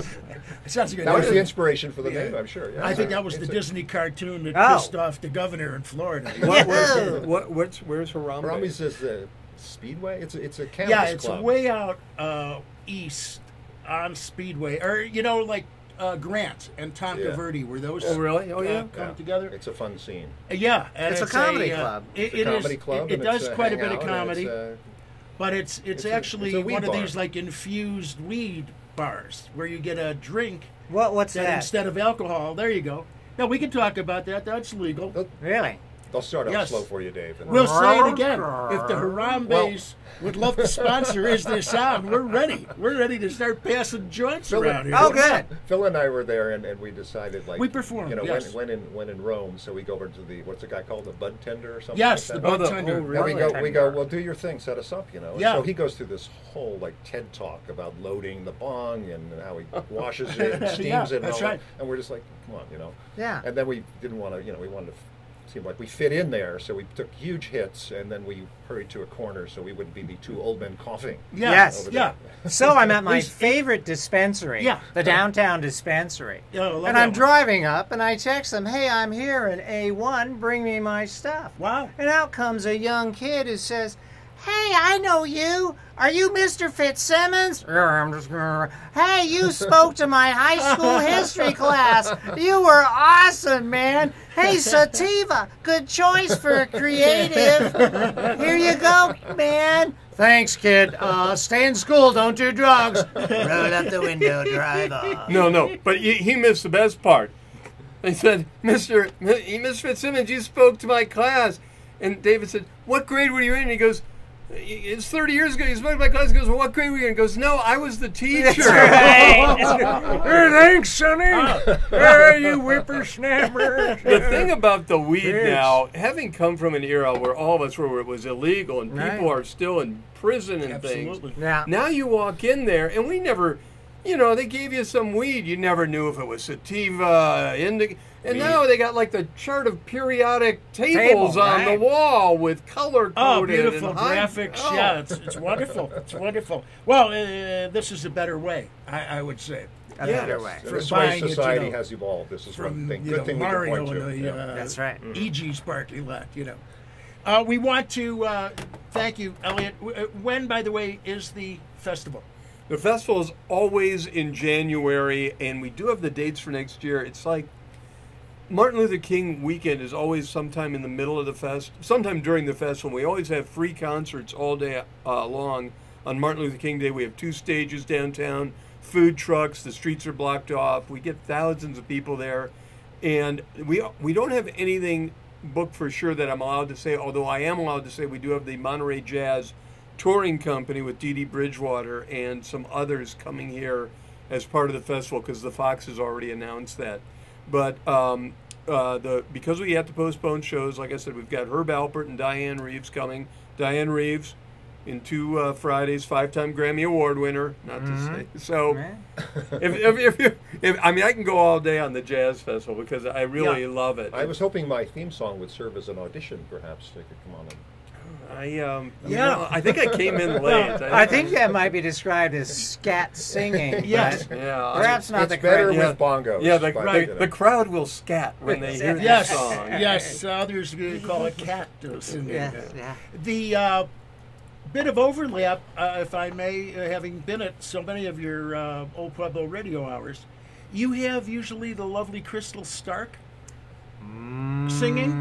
It sounds like a That was the inspiration for the name, I'm sure. Yeah, I think that was the a- Disney cartoon that Oh. pissed off the governor in Florida. <laughs> what, where's, Yeah. what, what's, where's Harambe? Harambe's is the Speedway. It's a, it's a cannabis yeah, it's club. way out uh, east on Speedway, or you know, like uh, Grant and Tanque Yeah. Verde, where those Oh, really? Oh, uh, yeah? come Yeah. together. It's a fun scene. Uh, yeah, and It's a comedy uh, club. It, It's it a is- club. It, it does quite a bit of comedy, it's, uh, but it's it's, it's a- actually it's a weed one of these like infused weed bars where you get a drink What what's that that? instead of alcohol. There you go. Now we can talk about that. That's legal. Really? They'll start out Yes. slow for you, Dave. We'll say it again. If the Harambe's would love to sponsor Is This On, we're ready. We're ready to start passing joints Phil- around here. Oh, good. Phil and I were there, and, and we decided like We performed, You know, yes. when, when in when in Rome, so we go over to the what's the guy called the bud tender or something. Yes, like the bud the- tender. oh, And we go, we go. Well, do your thing. Set us up. You know. And Yeah. So he goes through this whole like TED talk about loading the bong and how he washes it and <laughs> steams Yeah, it. And that's all that. right. And we're just like, come on, you know. Yeah. And then we didn't want to, you know, we wanted to f- seem like we fit in there, so we took huge hits, and then we hurried to a corner so we wouldn't be the two old men coughing. Yeah, Yes. yeah. <laughs> So I'm at my favorite dispensary. Yeah. The downtown dispensary. Yeah, I and I'm one. driving up and I text them, hey, I'm here in A1, bring me my stuff. Wow. And out comes a young kid who says, Hey, I know you. Are you Mr. Fitzsimmons? Yeah, I'm just gonna. Hey, you <laughs> spoke to my high school history class. You were awesome, man. Hey, Sativa, good choice for a creative. Here you go, man. Thanks, kid. Uh, stay in school. Don't do drugs. Roll up the window, drive off. No, no, but he, he missed the best part. They said, Mr. M- Miss Fitzsimmons, you spoke to my class. And David said, What grade were you in? And he goes, It's 30 years ago. He's spoke to my class. He goes, Well, what grade were you in? He goes, No, I was the teacher. <laughs> Hey, thanks, Sonny. Ah. hey, you whippersnapper. the thing about the weed now, having come from an era where all of us were where it was illegal and people are still in prison and Absolutely. things. Yeah. Now you walk in there and we never, you know, they gave you some weed. You never knew if it was sativa, indica. And now they got like the chart of periodic tables Table, on right. the wall with color coded. Oh, coded. beautiful and high- graphics! oh. Yeah, it's, it's wonderful. It's wonderful. Well, uh, this is a better way, I, I would say. A Yeah. better way. And For this way buying it, you society know, has evolved. This is one thing. Good know, thing we can point to. and the Yeah. uh, That's right. E.G. Sparkly Lot, you know. Uh, we want to uh, thank you, Elliot. Uh, When, by the way, is the festival? The festival is always in January, and we do have the dates for next year. It's like Martin Luther King weekend is always sometime in the middle of the fest, sometime during the festival. We always have free concerts all day uh, long. On Martin Luther King Day, we have two stages downtown, food trucks. The streets are blocked off. We get thousands of people there, and we we don't have anything booked for sure that I'm allowed to say. Although I am allowed to say we do have the Monterey Jazz touring company with Dee Dee Bridgewater and some others coming here as part of the festival because the Fox has already announced that. But um, uh, the because we had to postpone shows, like I said, we've got Herb Alpert and Dianne Reeves coming. Dianne Reeves in two uh, Fridays, five-time Grammy Award winner. Not to say so. <laughs> If, if, if, if I mean, I can go all day on the jazz festival because I really Yeah. love it. I was hoping my theme song would serve as an audition. Perhaps they could come on. And, I um, Yeah. yeah. I think I came in <laughs> late. I think that might be described as scat singing. <laughs> Yes. Yeah. I- Perhaps not it's the better correct. Yeah. with bongos. Yeah, the, but, the, the crowd will scat when they hear Yes, the song. yes. Others call it cactus. And, Yes, yeah. The uh, bit of overlap, uh, if I may, uh, having been at so many of your uh, old Pueblo radio hours, you have usually the lovely Crystal Stark singing.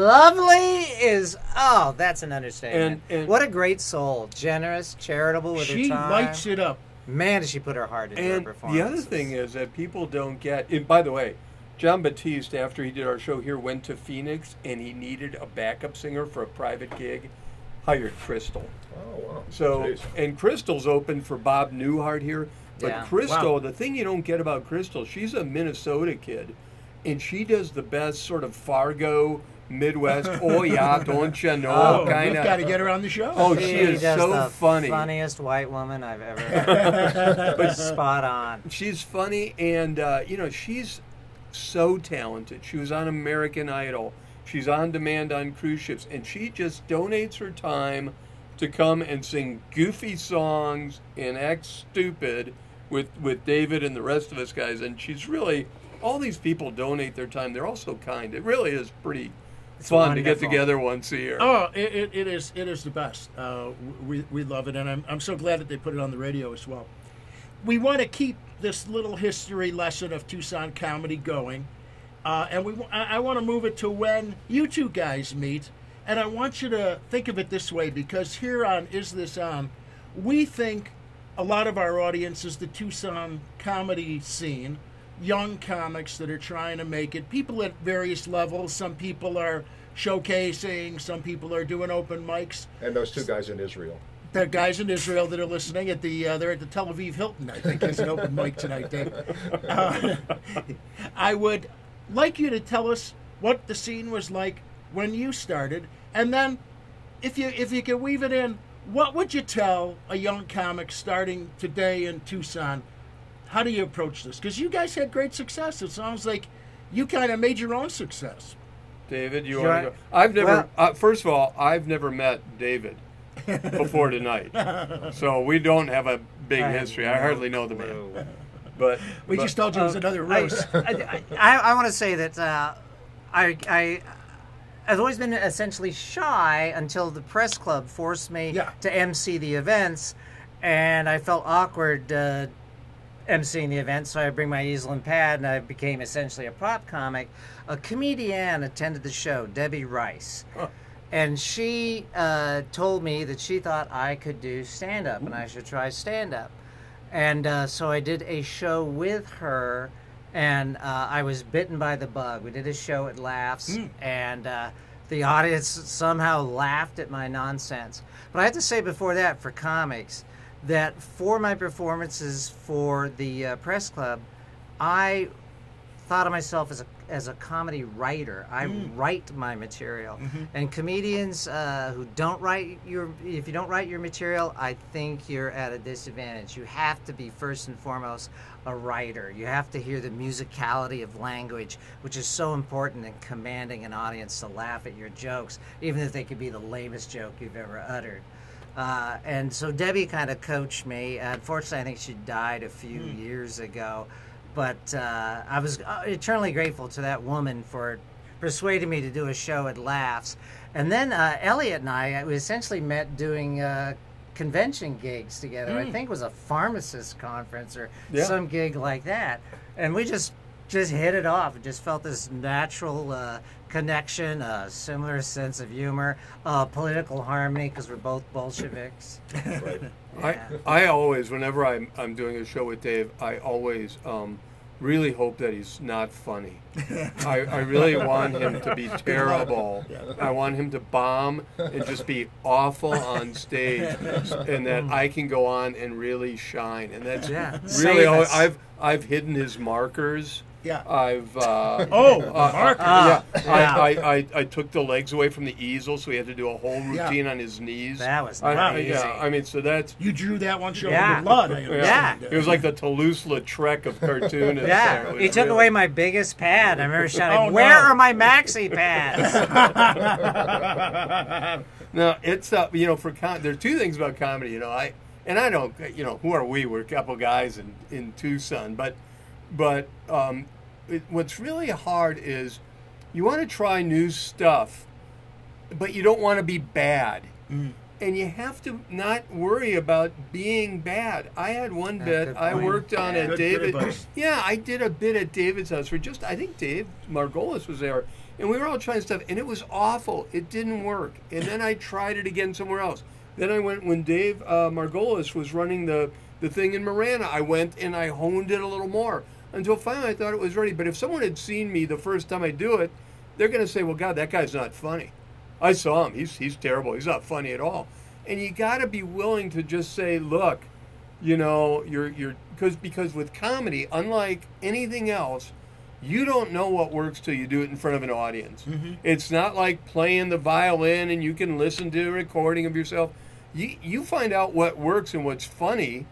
Lovely is oh, that's an understatement. And- and- what a great soul, generous, charitable with She her time. lights it up. Man, does she put her heart into her performance. the other thing is that people don't get. And by the way, Jon Batiste, after he did our show here, went to Phoenix and he needed a backup singer for a private gig. Hired Crystal. Oh wow. So Jeez. and Crystal's open for Bob Newhart here. But Yeah. Crystal, Wow. the thing you don't get about Crystal, she's a Minnesota kid, and she does the best sort of Fargo Midwest. <laughs> oh yeah, don't you know? Oh, kind you've of. got to get her on the show. Oh, she, she is so funny. funniest white woman I've ever <laughs> heard. but spot on. She's funny, and uh, you know she's so talented. She was on American Idol. She's on demand on cruise ships, and she just donates her time to come and sing goofy songs and act stupid with with David and the rest of us guys. And she's really all these people donate their time. They're also kind. It really is pretty fun to get together once a year. Oh, it, it, it is it is the best. Uh, we, we love it, and I'm, I'm so glad that they put it on the radio as well. We want to keep this little history lesson of Tucson comedy going, uh, and we I, I want to move it to when you two guys meet, and I want you to think of it this way because here on Is This On, we think a lot of our audience is the Tucson comedy scene, young comics that are trying to make it, people at various levels. Some people are showcasing, some people are doing open mics. and those two guys in Israel. The guys in Israel that are listening at the uh, they're at the Tel Aviv Hilton. I think is an open mic tonight, Dave. Uh, <laughs> I would like you to tell us what the scene was like when you started, and then if you if you could weave it in, what would you tell a young comic starting today in Tucson? How do you approach this? Because you guys had great success. It sounds like you kind of made your own success. David, you Sure. want to go? I've never. Well- uh, first of all, I've never met David before tonight, <laughs> so we don't have a big I history. I hardly know the man, but We but- just told you it was another I, roast. <laughs> I, I, I want to say that uh, I, I, I've always been essentially shy until the press club forced me Yeah. to MC the events, and I felt awkward uh, emceeing the event, so I bring my easel and pad, and I became essentially a prop comic. A comedian attended the show, Debbie Rice. And she uh, told me that she thought I could do stand up and I should try stand up. And uh, so I did a show with her, and uh, I was bitten by the bug. We did a show at Laughs, and uh, the audience somehow laughed at my nonsense. But I have to say before that, for comics, that for my performances for the uh, press club, I thought of myself as a as a comedy writer. I write my material, and comedians uh, who don't write your if you don't write your material, I think you're at a disadvantage. You have to be first and foremost a writer. You have to hear the musicality of language, which is so important in commanding an audience to laugh at your jokes, even if they could be the lamest joke you've ever uttered. Uh, and so Debbie kind of coached me. Unfortunately, I think she died a few years ago. But uh, I was uh, eternally grateful to that woman for persuading me to do a show at Laughs. And then uh, Elliot and I, we essentially met doing uh, convention gigs together. I think it was a pharmacist conference or Yeah. some gig like that. And we just just hit it off. It just felt this natural uh, connection, a similar sense of humor, uh, political harmony because we're both Bolsheviks. Right. <laughs> I, I always, whenever I'm, I'm doing a show with Dave, I always um, really hope that he's not funny. <laughs> I, I really want him to be terrible. I want him to bomb and just be awful on stage, <laughs> and that I can go on and really shine. And that's Yeah. really Save all, us. I've I've hidden his markers. Yeah. I've uh, <laughs> Oh, uh, marker. yeah, yeah. I, I, I, I took the legs away from the easel, so he had to do a whole Yeah. routine on his knees. That was I- I- amazing. yeah, I mean, so that's You drew that one show Yeah. with blood. I yeah. It was like the Toulouse-Lautrec of cartoonists. Yeah, It he took really- away my biggest pad. I remember <laughs> shouting, Oh, no. "Where are my maxi pads?" <laughs> No, it's uh, you know, for com- there are two things about comedy. You know, I and I don't, you know, who are we? We're a couple guys in in Tucson, but but um, it, what's really hard is you want to try new stuff, but you don't want to be bad. And you have to not worry about being bad. I had one bit. good I worked on Yeah. at Good- good David. Yeah, I did a bit at David's house for just. I think Dave Margolis was there, and we were all trying stuff, and it was awful. It didn't work. And then I tried it again somewhere else. Then I went when Dave uh, Margolis was running the the thing in Marana. I went and I honed it a little more until finally I thought it was ready. But if someone had seen me the first time I do it, they're going to say, "Well, God, that guy's not funny." I saw him. He's he's terrible. He's not funny at all. And you got to be willing to just say, "Look, you know, you're you're because because with comedy, unlike anything else, you don't know what works till you do it in front of an audience. Mm-hmm. It's not like playing the violin and you can listen to a recording of yourself. You you find out what works and what's funny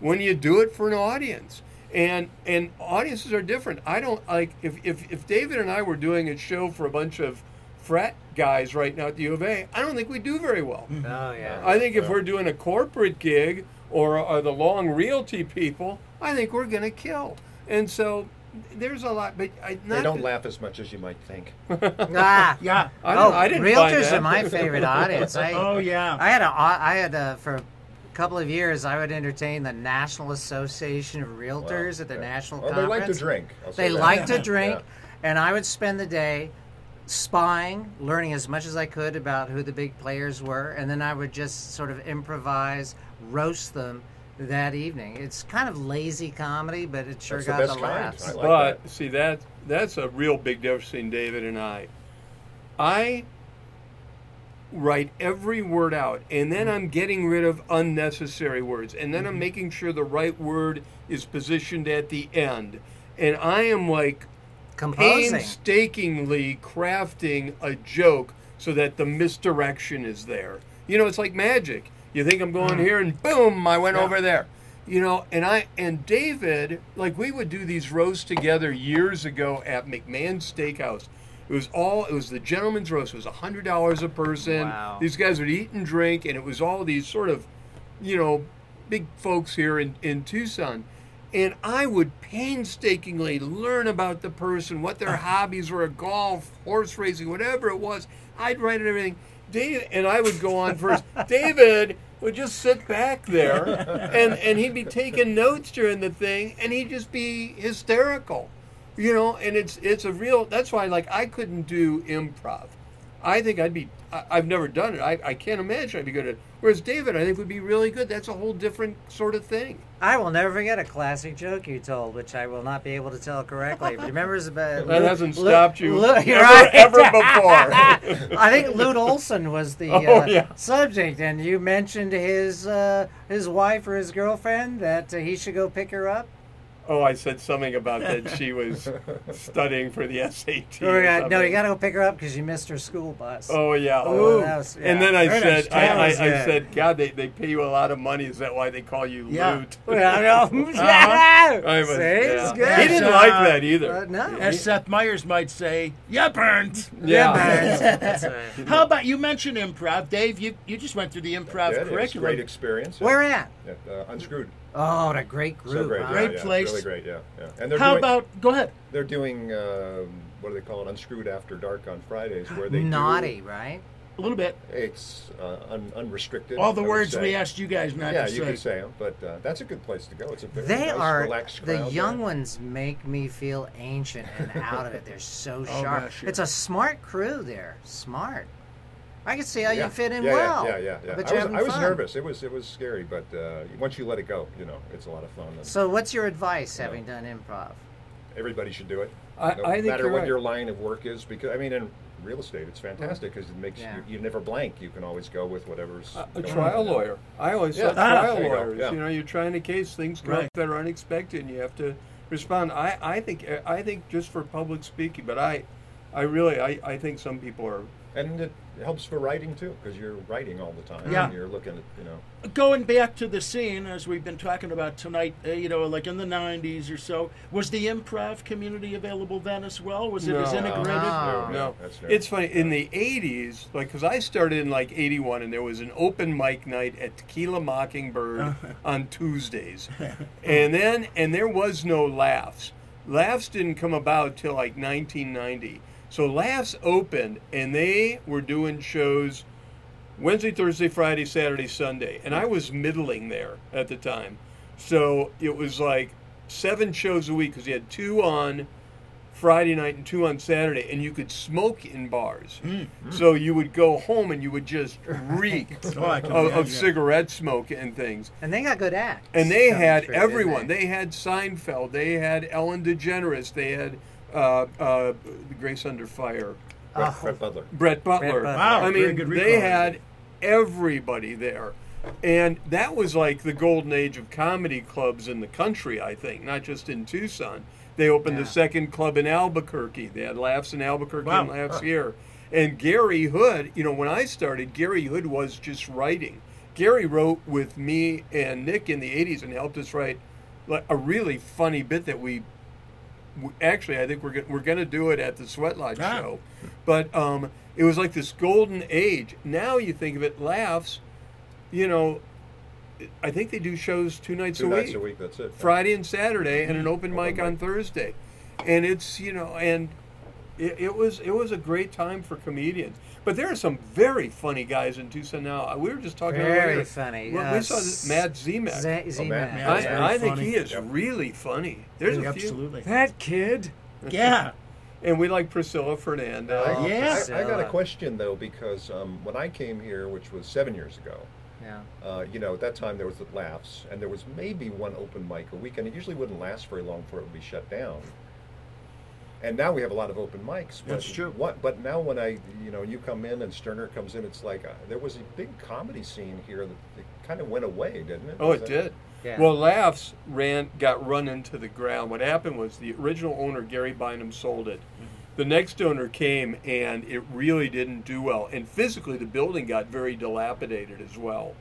when you do it for an audience. And and audiences are different. I don't like if if, if David and I were doing a show for a bunch of frat guys right now at the U of A, I don't think we do very well. oh yeah. I think if we're doing a corporate gig or, or the long realty people, I think we're going to kill. And so there's a lot, but I, not They don't that- laugh as much as you might think. <laughs> ah, Yeah. I, oh, don't, I didn't find realtors that. are my favorite audience. <laughs> I, Oh yeah. I had a, I had a, for a couple of years, I would entertain the National Association of Realtors at the yeah. national Oh, they like to drink. They that. like to <laughs> drink, Yeah. and I would spend the day spying, learning as much as I could about who the big players were, and then I would just sort of improvise, roast them that evening. It's kind of lazy comedy, but it sure That's the got best the laughs. Like but that. see that that's a real big difference between David and I. I write every word out, and then I'm getting rid of unnecessary words, and then I'm mm-hmm. making sure the right word is positioned at the end, and I am like Composing. painstakingly crafting a joke so that the misdirection is there. You know, it's like magic. You think I'm going mm. here, and boom, I went over there. You know, and I and David, like we would do these roasts together years ago at McMahon Steakhouse. It was all it was the gentleman's roast. It was hundred dollars a person. Wow. These guys would eat and drink, and it was all these sort of, you know, big folks here in, in Tucson. and I would painstakingly learn about the person, what their <laughs> hobbies were, golf, horse racing, whatever it was. I'd write it everything. David and I would go on first. <laughs> David would just sit back there, <laughs> and and he'd be taking notes during the thing, and he'd just be hysterical, you know. And it's it's a real. That's why like I couldn't do improv. I think I'd be. I, I've never done it. I, I can't imagine I'd be good at. it. Whereas David, I think would be really good. That's a whole different sort of thing. I will never forget a classic joke you told, which I will not be able to tell correctly. But <laughs> remember, it's about That hasn't stopped you ever, right. ever <laughs> before. I think Lute <laughs> Olson was the Oh, uh, yeah. subject, and you mentioned his uh, his wife or his girlfriend that uh, he should go pick her up. Oh, I said something about that she was <laughs> studying for the SAT. Or, or uh, no, you got to go pick her up because you missed her school bus. Oh yeah. Oh, that was- And then I Very said, nice. I, I, I good. said, God, they, they pay you a lot of money. Is that why they call you Yeah. Loot? <laughs> Well, I know. <laughs> I was- See, yeah. it's good. He didn't Uh, like that either. Uh, no. As Seth Meyers might say, "Yeah, burnt." yeah. man. That's right. How about you mentioned improv, Dave? You you just went through the improv Yeah, it is. curriculum. Great experience. Where at? Yeah, uh, Unscrewed. Oh, what a great group. So great. huh? Yeah, Great yeah, place. Really great. Yeah, yeah. And they're How doing, about? Go ahead. they're doing um, what do they call it? Unscrewed after dark on Fridays, where they do- Naughty, right? A little bit. It's uh, un- unrestricted. All the I words say. we asked you guys not Yeah, to you can say them, but uh, that's a good place to go. It's a very They nice, are relaxed the young there. ones make me feel ancient and out of it. They're so <laughs> Oh, sharp. gosh, yeah. It's a smart crew there. Smart. I can see how Yeah, you fit in yeah, well. Yeah, yeah, yeah. But I you're was, I was fun. nervous. It was it was scary, but uh, once you let it go, you know, it's a lot of fun. And So, what's your advice, having done improv? everybody should do it. I- think no I think matter you're what right. your line of work is, because I mean, in real estate, it's fantastic because it makes Yeah. you, you never blank. You can always go with whatever's A- a going trial on. lawyer. I always Yeah. said Ah, trial you lawyers. yeah. You know, you're trying a case, things come Right. up that are unexpected, and you have to respond. I, I think I think just for public speaking, but I, I really I, I think some people are. And it helps for writing too, because you're writing all the time. Yeah. and you're looking at you know. Going back to the scene, as we've been talking about tonight, uh, you know, like in the '90s or so, was the improv community available then as well? Was it as integrated? No. No, that's fair. it's funny. In the '80s, like, because I started in like '81, and there was an open mic night at Tequila Mockingbird on Tuesdays, and then and there was no laughs. Laughs didn't come about till like 1990. So laughs opened, and they were doing shows Wednesday, Thursday, Friday, Saturday, Sunday, and I was middling there at the time. So it was like seven shows a week because you had two on Friday night and two on Saturday, and you could smoke in bars. So you would go home and you would just reek <laughs> Oh, I can of, of cigarette smoke and things. And they got good acts. And they coming had through, everyone. They? They had Seinfeld. They had Ellen DeGeneres. They had uh, uh, Grace Under Fire. Brett, Oh. Brett Butler. Brett Butler. Butler. Wow, I very mean, good they had everybody there. And that was like the golden age of comedy clubs in the country, I think, not just in Tucson. They opened Yeah. the second club in Albuquerque. They had laughs in Albuquerque Wow. and laughs here. And Gary Hood, you know, when I started, Gary Hood was just writing. Gary wrote with me and Nick in the 80s and helped us write like a really funny bit that we w- actually I think we're go- we're going to do it at the Sweat Lodge Ah. show. But um, it was like this golden age. Now you think of it, laughs. You know, I think they do shows two nights Two a nights week, a week. That's it. Friday and Saturday, and an open Open mic on. Thursday. And it's you know, and it, it was it was a great time for comedians. But there are some very funny guys in Tucson now. We were just talking about Very earlier. funny. We, we Uh, saw this, Matt Zemek. Z- Oh, Z-Man. Matt. Matt's very I, I think he is Yep. really funny. There's a few. Absolutely. That kid. Yeah. And we like Priscilla Fernandez. Oh, Yeah. I, I got a question though because um, when I came here, which was seven years ago, Yeah. uh, you know, at that time there was the laughs, and there was maybe one open mic a week, and it usually wouldn't last very long before it would be shut down. And now we have a lot of open mics. But That's true. What? But now when I, you know, you come in and Sterner comes in, it's like uh, there was a big comedy scene here that it kind of went away, didn't it? Oh, Was it that- did. Yeah. Well, Laughs ran got run into the ground. What happened was the original owner Gary Bynum sold it. The next owner came and it really didn't do well. And physically, the building got very dilapidated as well.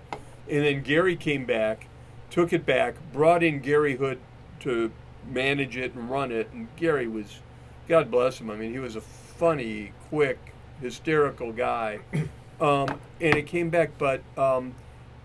And then Gary came back, took it back, brought in Gary Hood to manage it and run it. And Gary was, God bless him. I mean, he was a funny, quick, hysterical guy. <clears throat> Um, and it came back, but um,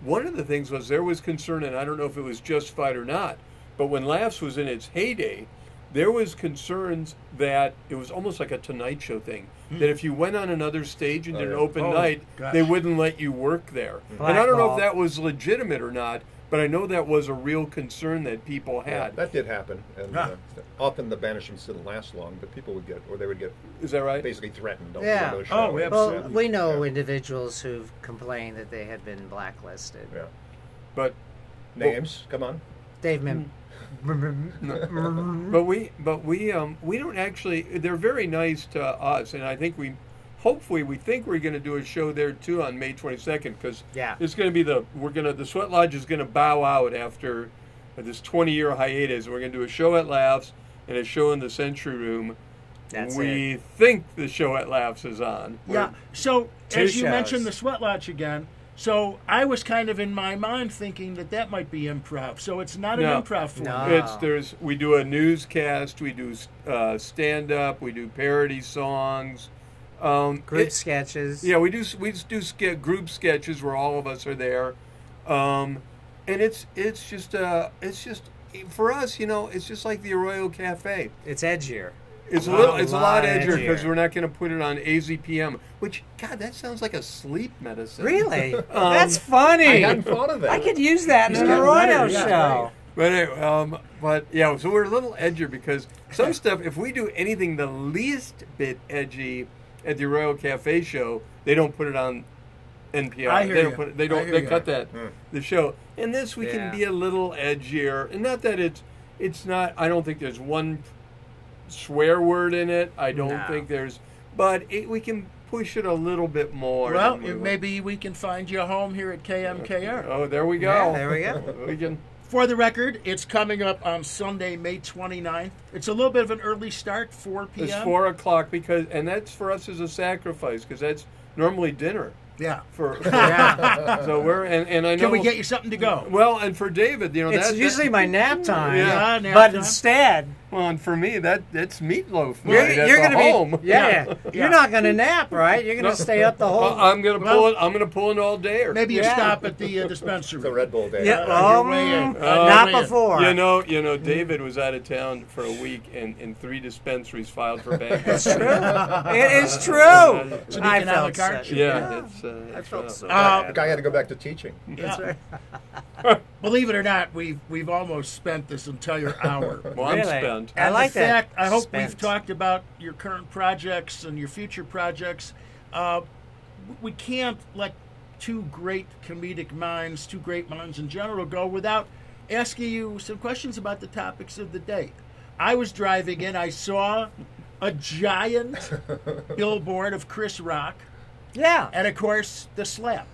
one of the things was there was concern, and I don't know if it was justified or not, But when Laughs was in its heyday, there was concerns that it was almost like a Tonight Show thing. That if you went on another stage and did an open Oh, night, gosh. they wouldn't let you work there. And I don't know Blackball. if that was legitimate or not, but I know that was a real concern that people Yeah, had. that did happen, and Ah. uh, often the banishments didn't last long, but people would get, or they would get Is that right? basically threatened. Yeah. go to the Oh, show. yeah, Well, we know Yeah. individuals who've complained that they had been blacklisted. Yeah. But Names, come on. Dave Mim. <laughs> but we but we um we don't actually they're very nice to us and i think we hopefully we think we're going to do a show there too on may 22nd because Yeah. it's going to be the we're going to the sweat lodge is going to bow out after this 20 year hiatus we're going to do a show at laughs and a show in the century room That's we it. think the show at laughs is on Yeah. So as you shows. mentioned the sweat lodge again, so I was kind of in my mind thinking that that might be improv. So it's not No. an improv form. No. It's there's we do a newscast, we do uh, stand up, we do parody songs, um, Group it- sketches. Yeah, we do we do ske- group sketches where all of us are there, um, and it's it's just uh it's just for us, you know, it's just like the Arroyo Cafe. It's edgier. It's a Wow. little, it's a lot Lot edgier because we're not going to put it on AZPM. Which God, that sounds like a sleep medicine. Really? <laughs> Um, That's funny. I hadn't thought of that. I could use that in an Arroyo better, yeah, show. But anyway, um, but yeah, so we're a little edgier because some <laughs> stuff. If we do anything the least bit edgy at the Arroyo Cafe show, they don't put it on NPR. I hear they don't you. put it, they don't they you. cut that hmm. the show. And this we Yeah. can be a little edgier, and not that it's it's not. I don't think there's one swear word in it. I don't No. think there's, but it, we can push it a little bit more. Well, we it- would. maybe we can find you a home here at uh, KMKR. Oh, there we go. Yeah, there we go. <laughs> we can. For the record, it's coming up on Sunday, May 29th. It's a little bit of an early start, 4 p.m. It's four o'clock because, and that's for us as a sacrifice because that's normally dinner Yeah. for. <laughs> Yeah. so we're and, and I know. Can we get you something to go? Well, and for David, you know, It's that, usually that, my nap mm, time. Yeah, ah, nap but time. instead, well, and for me, that that's meatloaf. you're, at you're the going to be. Yeah, Yeah. You're not going to nap, right? You're going to stay up the whole. Well, I'm gonna pull Well- it. I'm gonna pull an all dayer. Maybe you Yeah. stop at the uh, dispensary. It's a Red Bull day. yeah, Uh, um, you're way in. Uh, not you're way in. before. You know, you know, David was out of town for a week, and, and three dispensaries filed for bankruptcy. <laughs> it is true. It's an I economic felt hardship. such. yeah, that's. Uh, I felt rough. so Uh, The guy had to go back to teaching. Yeah. <laughs> Believe it or not, we've we've almost spent this entire hour. Well, I'm Really? spent. I And like the that. fact, I hope Spent. we've talked about your current projects and your future projects. Uh, we can't let two great comedic minds, two great minds in general, go without asking you some questions about the topics of the day. I was driving in, I saw a giant <laughs> billboard of Chris Rock, Yeah, and of course, the slap.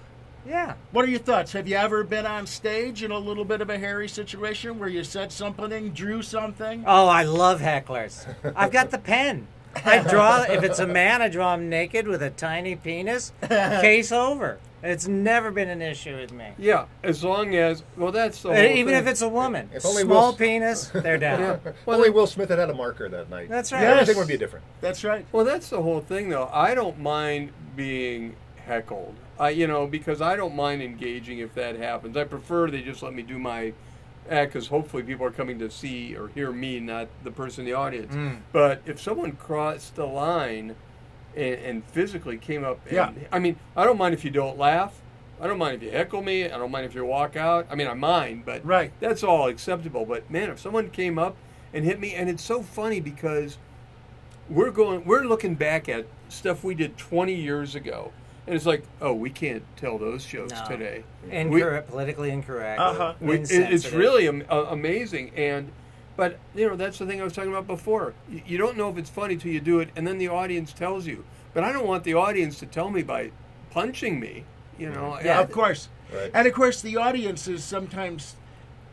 Yeah. What are your thoughts? Have you ever been on stage in a little bit of a hairy situation where you said something, drew something? Oh, I love hecklers. I've got the pen. I draw. If it's a man, I draw him naked with a tiny penis. <laughs> Case over. It's never been an issue with me. Yeah, as long as well, that's the uh, whole Even thing. if it's a woman, If only small Will- penis, they're down. Only Will Smith had had a marker that night. That's right. Yes. Everything would be different. That's right. Well, that's the whole thing, though. I don't mind being heckled. I, you know, because I don't mind engaging if that happens. I prefer they just let me do my act because hopefully people are coming to see or hear me, not the person in the audience. Mm. But if someone crossed the line and, and physically came up, and, Yeah. I mean, I don't mind if you don't laugh. I don't mind if you heckle me. I don't mind if you walk out. I mean, I mind, but Right. that's all acceptable. But man, if someone came up and hit me, and it's so funny because we're going we're looking back at stuff we did 20 years ago and it's like oh we can't tell those jokes No. today We- Incorrect, politically incorrect. Uh-huh. we- it- it's really am, uh, amazing and but you know that's the thing i was talking about before you, you don't know if it's funny till you do it and then the audience tells you but i don't want the audience to tell me by punching me you know Yeah, I- of course. Right. And of course, the audiences sometimes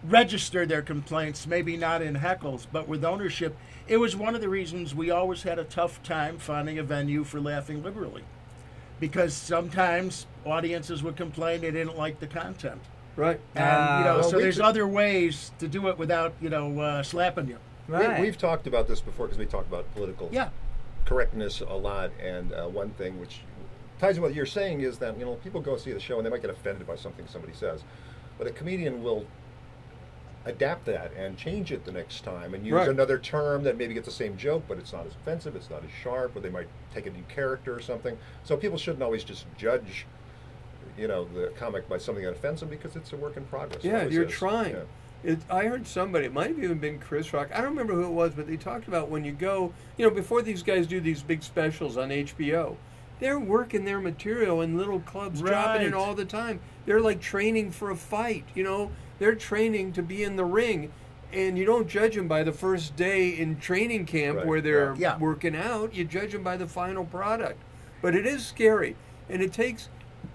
register their complaints, maybe not in heckles, but with ownership. It was one of the reasons we always had a tough time finding a venue for Laughing Liberally. Because sometimes audiences would complain they didn't like the content. right And, Ah. you know, Well, so there's could- other ways to do it without, you know, uh, slapping you. Right. We, we've talked about this before because we talk about political Yeah. correctness a lot. And uh, one thing which ties in what you're saying is that you know people go see the show and they might get offended by something somebody says, but a comedian will adapt that and change it the next time and use Right. another term that maybe gets the same joke, but it's not as offensive, it's not as sharp, or they might take a new character or something. So people shouldn't always just judge, you know, the comic by something that offends them because it's a work in progress. Yeah, always you're is. trying. Yeah. It, I heard somebody, it might have even been Chris Rock. I don't remember who it was, but they talked about when you go, you know, before these guys do these big specials on HBO, they're working their material in little clubs, dropping it all the time. They're like training for a fight, you know, they're training to be in the ring. And you don't judge them by the first day in training camp Right, where they're yeah. Working out. You judge them by the final product. But it is scary. And it takes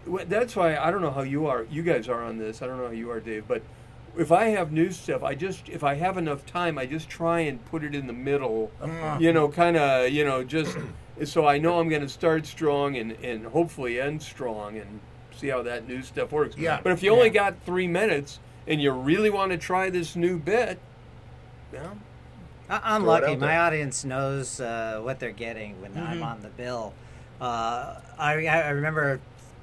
That's why I don't know how you are. You guys are on this. I don't know how you are, Dave. But if I have new stuff, I just if I have enough time, I just try and put it in the middle. Uh-huh. You know, kind of you know just <clears throat> so I know I'm going to start strong and and hopefully end strong and see how that new stuff works. Yeah. But if you only Yeah. got three minutes and you really want to try this new bit, well, I- I'm lucky. My audience knows uh, what they're getting when Mm-hmm. I'm on the bill. Uh, I, I remember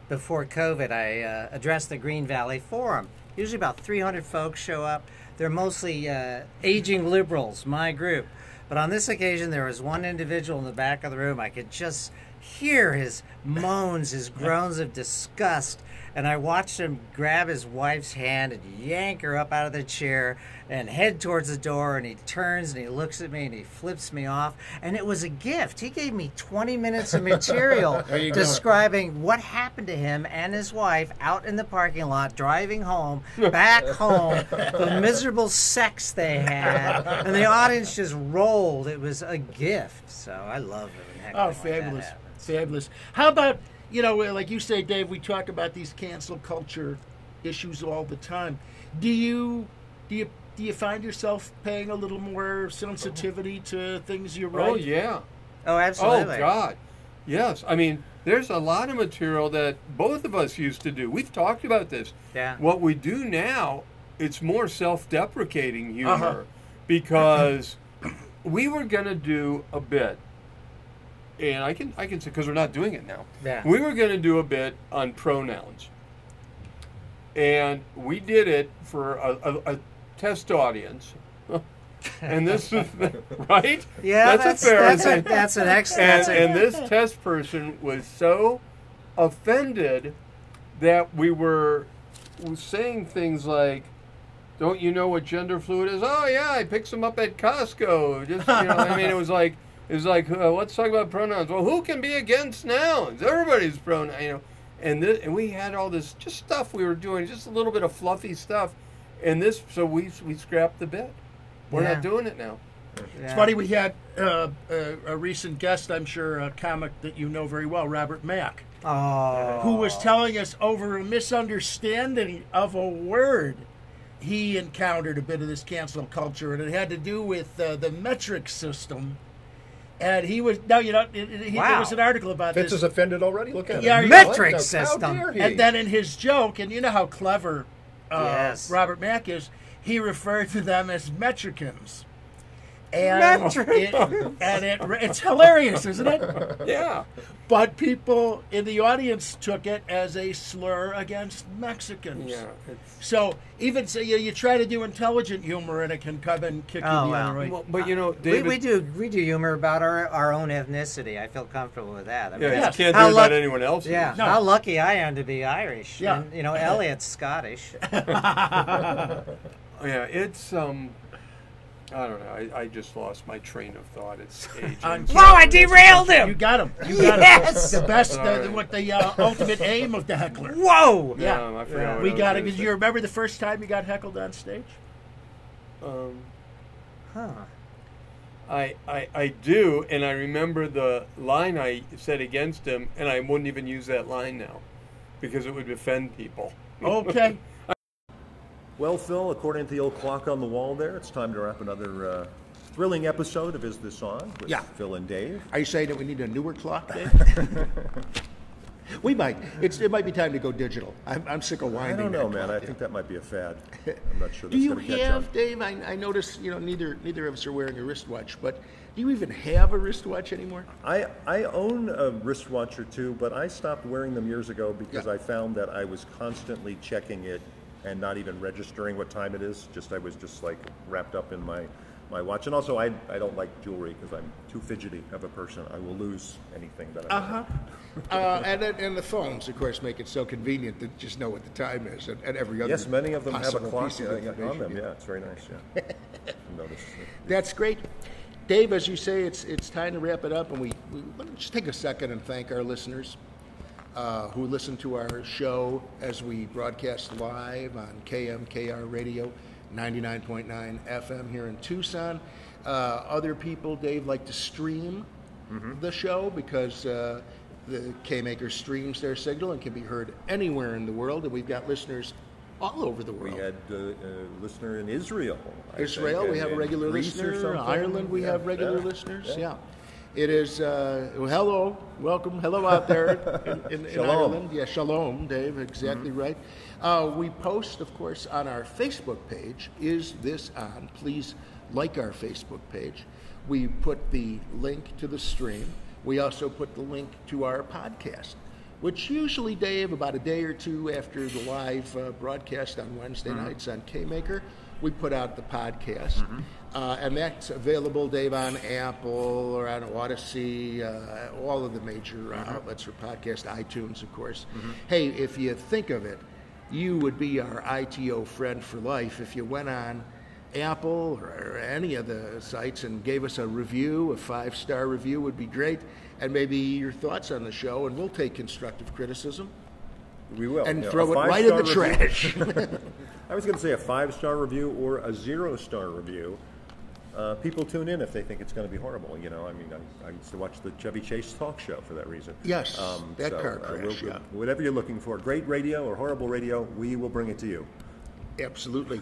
before COVID, I uh, addressed the Green Valley Forum. Usually about 300 folks show up. They're mostly uh, aging liberals, my group. But on this occasion, there was one individual in the back of the room. I could just hear his moans, his groans of disgust. And I watched him grab his wife's hand and yank her up out of the chair and head towards the door. And he turns and he looks at me and he flips me off. And it was a gift. He gave me 20 minutes of material <laughs> describing what happened to him and his wife out in the parking lot, driving home, back home, the <laughs> miserable sex they had. And the audience just rolled. It was a gift. So I love it. Oh, fabulous, happens. Fabulous. How about you know, like you say, Dave? We talk about these cancel culture issues all the time. Do you do you do you find yourself paying a little more sensitivity to things you write? oh yeah. Oh, absolutely. Oh God, yes. I mean, there's a lot of material that both of us used to do. We've talked about this. Yeah. What we do now, it's more self-deprecating humor Uh-huh. because we were gonna do a bit, and I can I can say because we're not doing it now. Yeah. We were gonna do a bit on pronouns, and we did it for a, a, a test audience. <laughs> And this is right. Yeah, that's a fair that's, a, that's an excellent. And, That's and this test person was so offended that we were saying things like, "Don't you know what gender fluid is?" Oh yeah, I picked some up at Costco. Just you know, I mean, it was like it was like uh, let's talk about pronouns. Well, who can be against nouns? Everybody's pronoun, you know. And this, and we had all this just stuff we were doing, just a little bit of fluffy stuff. And this, so we we scrapped the bit. We're Yeah. not doing it now. It's funny. We had uh, a, a recent guest, I'm sure, a comic that you know very well, Robert Mack, oh, who was telling us over a misunderstanding of a word. He encountered a bit of this cancel culture, and it had to do with uh, the metric system. And he was no, you know, he, there was an article about Vince this. is offended already. Look at Yeah, him. metric system. How dare he? And then in his joke, and you know how clever uh, Yes. Robert Mack is, he referred to them as metricans. And it, and it, it's hilarious, isn't it? <laughs> Yeah. But people in the audience took it as a slur against Mexicans. Yeah. It's, So even so, you, you try to do intelligent humor, and it can come and kick you Oh, the wow. other way. well, but you know, we, David. we do we do humor about our, our own ethnicity. I feel comfortable with that. I mean, Yeah, Yes. you can't How do it about anyone else. yeah. No. How lucky I am to be Irish. Yeah. And, you know, <laughs> Elliot's Scottish. <laughs> Yeah, it's um, I don't know. I, I just lost my train of thought. It's age. On Whoa, I derailed him. You got him. You got <laughs> Yes! him. The best, the, Sorry. what the uh, ultimate aim of the heckler. Whoa. Yeah. Um, I forgot what We was got it. gonna Did say. you remember the first time you got heckled on stage? Um, Huh. I, I I do, and I remember the line I said against him, and I wouldn't even use that line now, because it would offend people. Okay. <laughs> Well, Phil, according to the old clock on the wall there, it's time to wrap another uh, thrilling episode of Is This On with Yeah. Phil and Dave. Are you saying that we need a newer clock, Dave? <laughs> we might. It's, it might be time to go digital. I'm, I'm sick of winding. I don't know, man. clock I down. think that might be a fad. <laughs> I'm not sure Do that's you going to catch have. Dave? I, I notice you know neither neither of us are wearing a wristwatch, but do you even have a wristwatch anymore? I, I own a wristwatch or two, but I stopped wearing them years ago because Yeah. I found that I was constantly checking it and not even registering what time it is. Just I was just like wrapped up in my my watch, and also I I don't like jewelry because I'm too fidgety of a person. I will lose anything that I. Uh huh. uh, and and the phones, of course, make it so convenient to just know what the time is, and, and every other. Yes, many of them have a clock uh, yeah, on them. yeah. Yeah, it's very nice. Yeah. <laughs> Notice. That's great. Dave, as you say, it's it's time to wrap it up, and we, we want to just take a second and thank our listeners uh, who listen to our show as we broadcast live on KMKR Radio 99.9 FM here in Tucson. Uh, other people, Dave, like to stream the show because uh, the K Maker streams their signal and can be heard anywhere in the world, and we've got listeners all over the world. We had uh, a listener in Israel. I Israel, think, we have and regular or Ireland, we Yeah, have regular yeah, listeners. Yeah. yeah. It is, uh, hello, welcome, hello out there <laughs> in, in, in Ireland. Yeah, shalom, Dave, exactly right. Uh, we post, of course, on our Facebook page, Is This On? Please like our Facebook page. We put the link to the stream. We also put the link to our podcast which usually, Dave, about a day or two after the live uh, broadcast on Wednesday nights on K-Maker, we put out the podcast. Uh, and that's available, Dave, on Apple or on Odyssey, uh, all of the major uh, outlets for podcast, iTunes, of course. Hey, if you think of it, you would be our ITO friend for life if you went on Apple or any of the sites and gave us a review, a five star review would be great, and maybe your thoughts on the show, and we'll take constructive criticism We will. and yeah. throw it right in the review- trash. <laughs> <laughs> I was going to say a five star review or a zero star review. Uh, people tune in if they think it's going to be horrible. You know, I mean, I, I used to watch the Chevy Chase talk show for that reason. Yes, that car uh, we'll- yeah. Whatever you're looking for, great radio or horrible radio, we will bring it to you. Absolutely.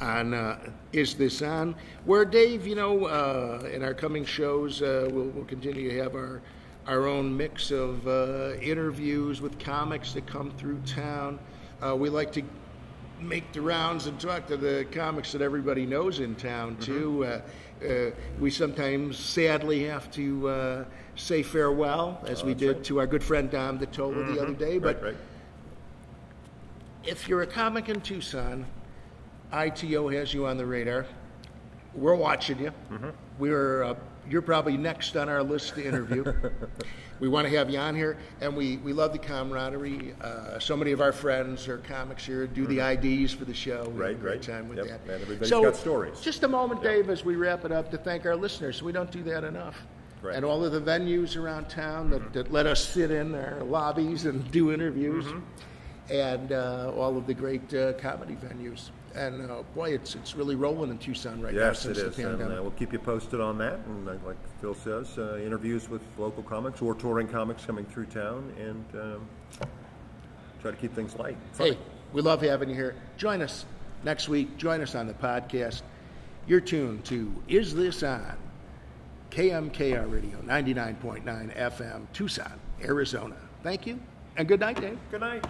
On uh, Is This On? Where, Dave, you know, uh, in our coming shows, uh, we'll, we'll continue to have our, our own mix of uh, interviews with comics that come through town. Uh, we like to make the rounds and talk to the comics that everybody knows in town, too. Uh, uh, we sometimes sadly have to uh, say farewell, as we did to our good friend Dom Detola the other day. But right, right. if you're a comic in Tucson, ITO has you on the radar. We're watching you. We're uh, you're probably next on our list to interview. <laughs> we want to have you on here, and we, we love the camaraderie. Uh, so many of our friends are comics here, do the IDs for the show. We have Right, a great right. time with Yep, that. and everybody's so, got stories. Just a moment, Dave, as we wrap it up, to thank our listeners. We don't do that enough. Right. And all of the venues around town that, that let us sit in our lobbies and do interviews and uh, all of the great uh, comedy venues. And uh, boy, it's it's really rolling in Tucson right now Yes, it since is. the And pandemic. uh, we'll keep you posted on that. And uh, like Phil says, uh, interviews with local comics or touring comics coming through town and um, try to keep things light. Fun. hey, we love having you here. Join us next week. Join us on the podcast. You're tuned to Is This On? KMKR Radio, 99.9 FM, Tucson, Arizona. Thank you, and good night, Dave. Good night.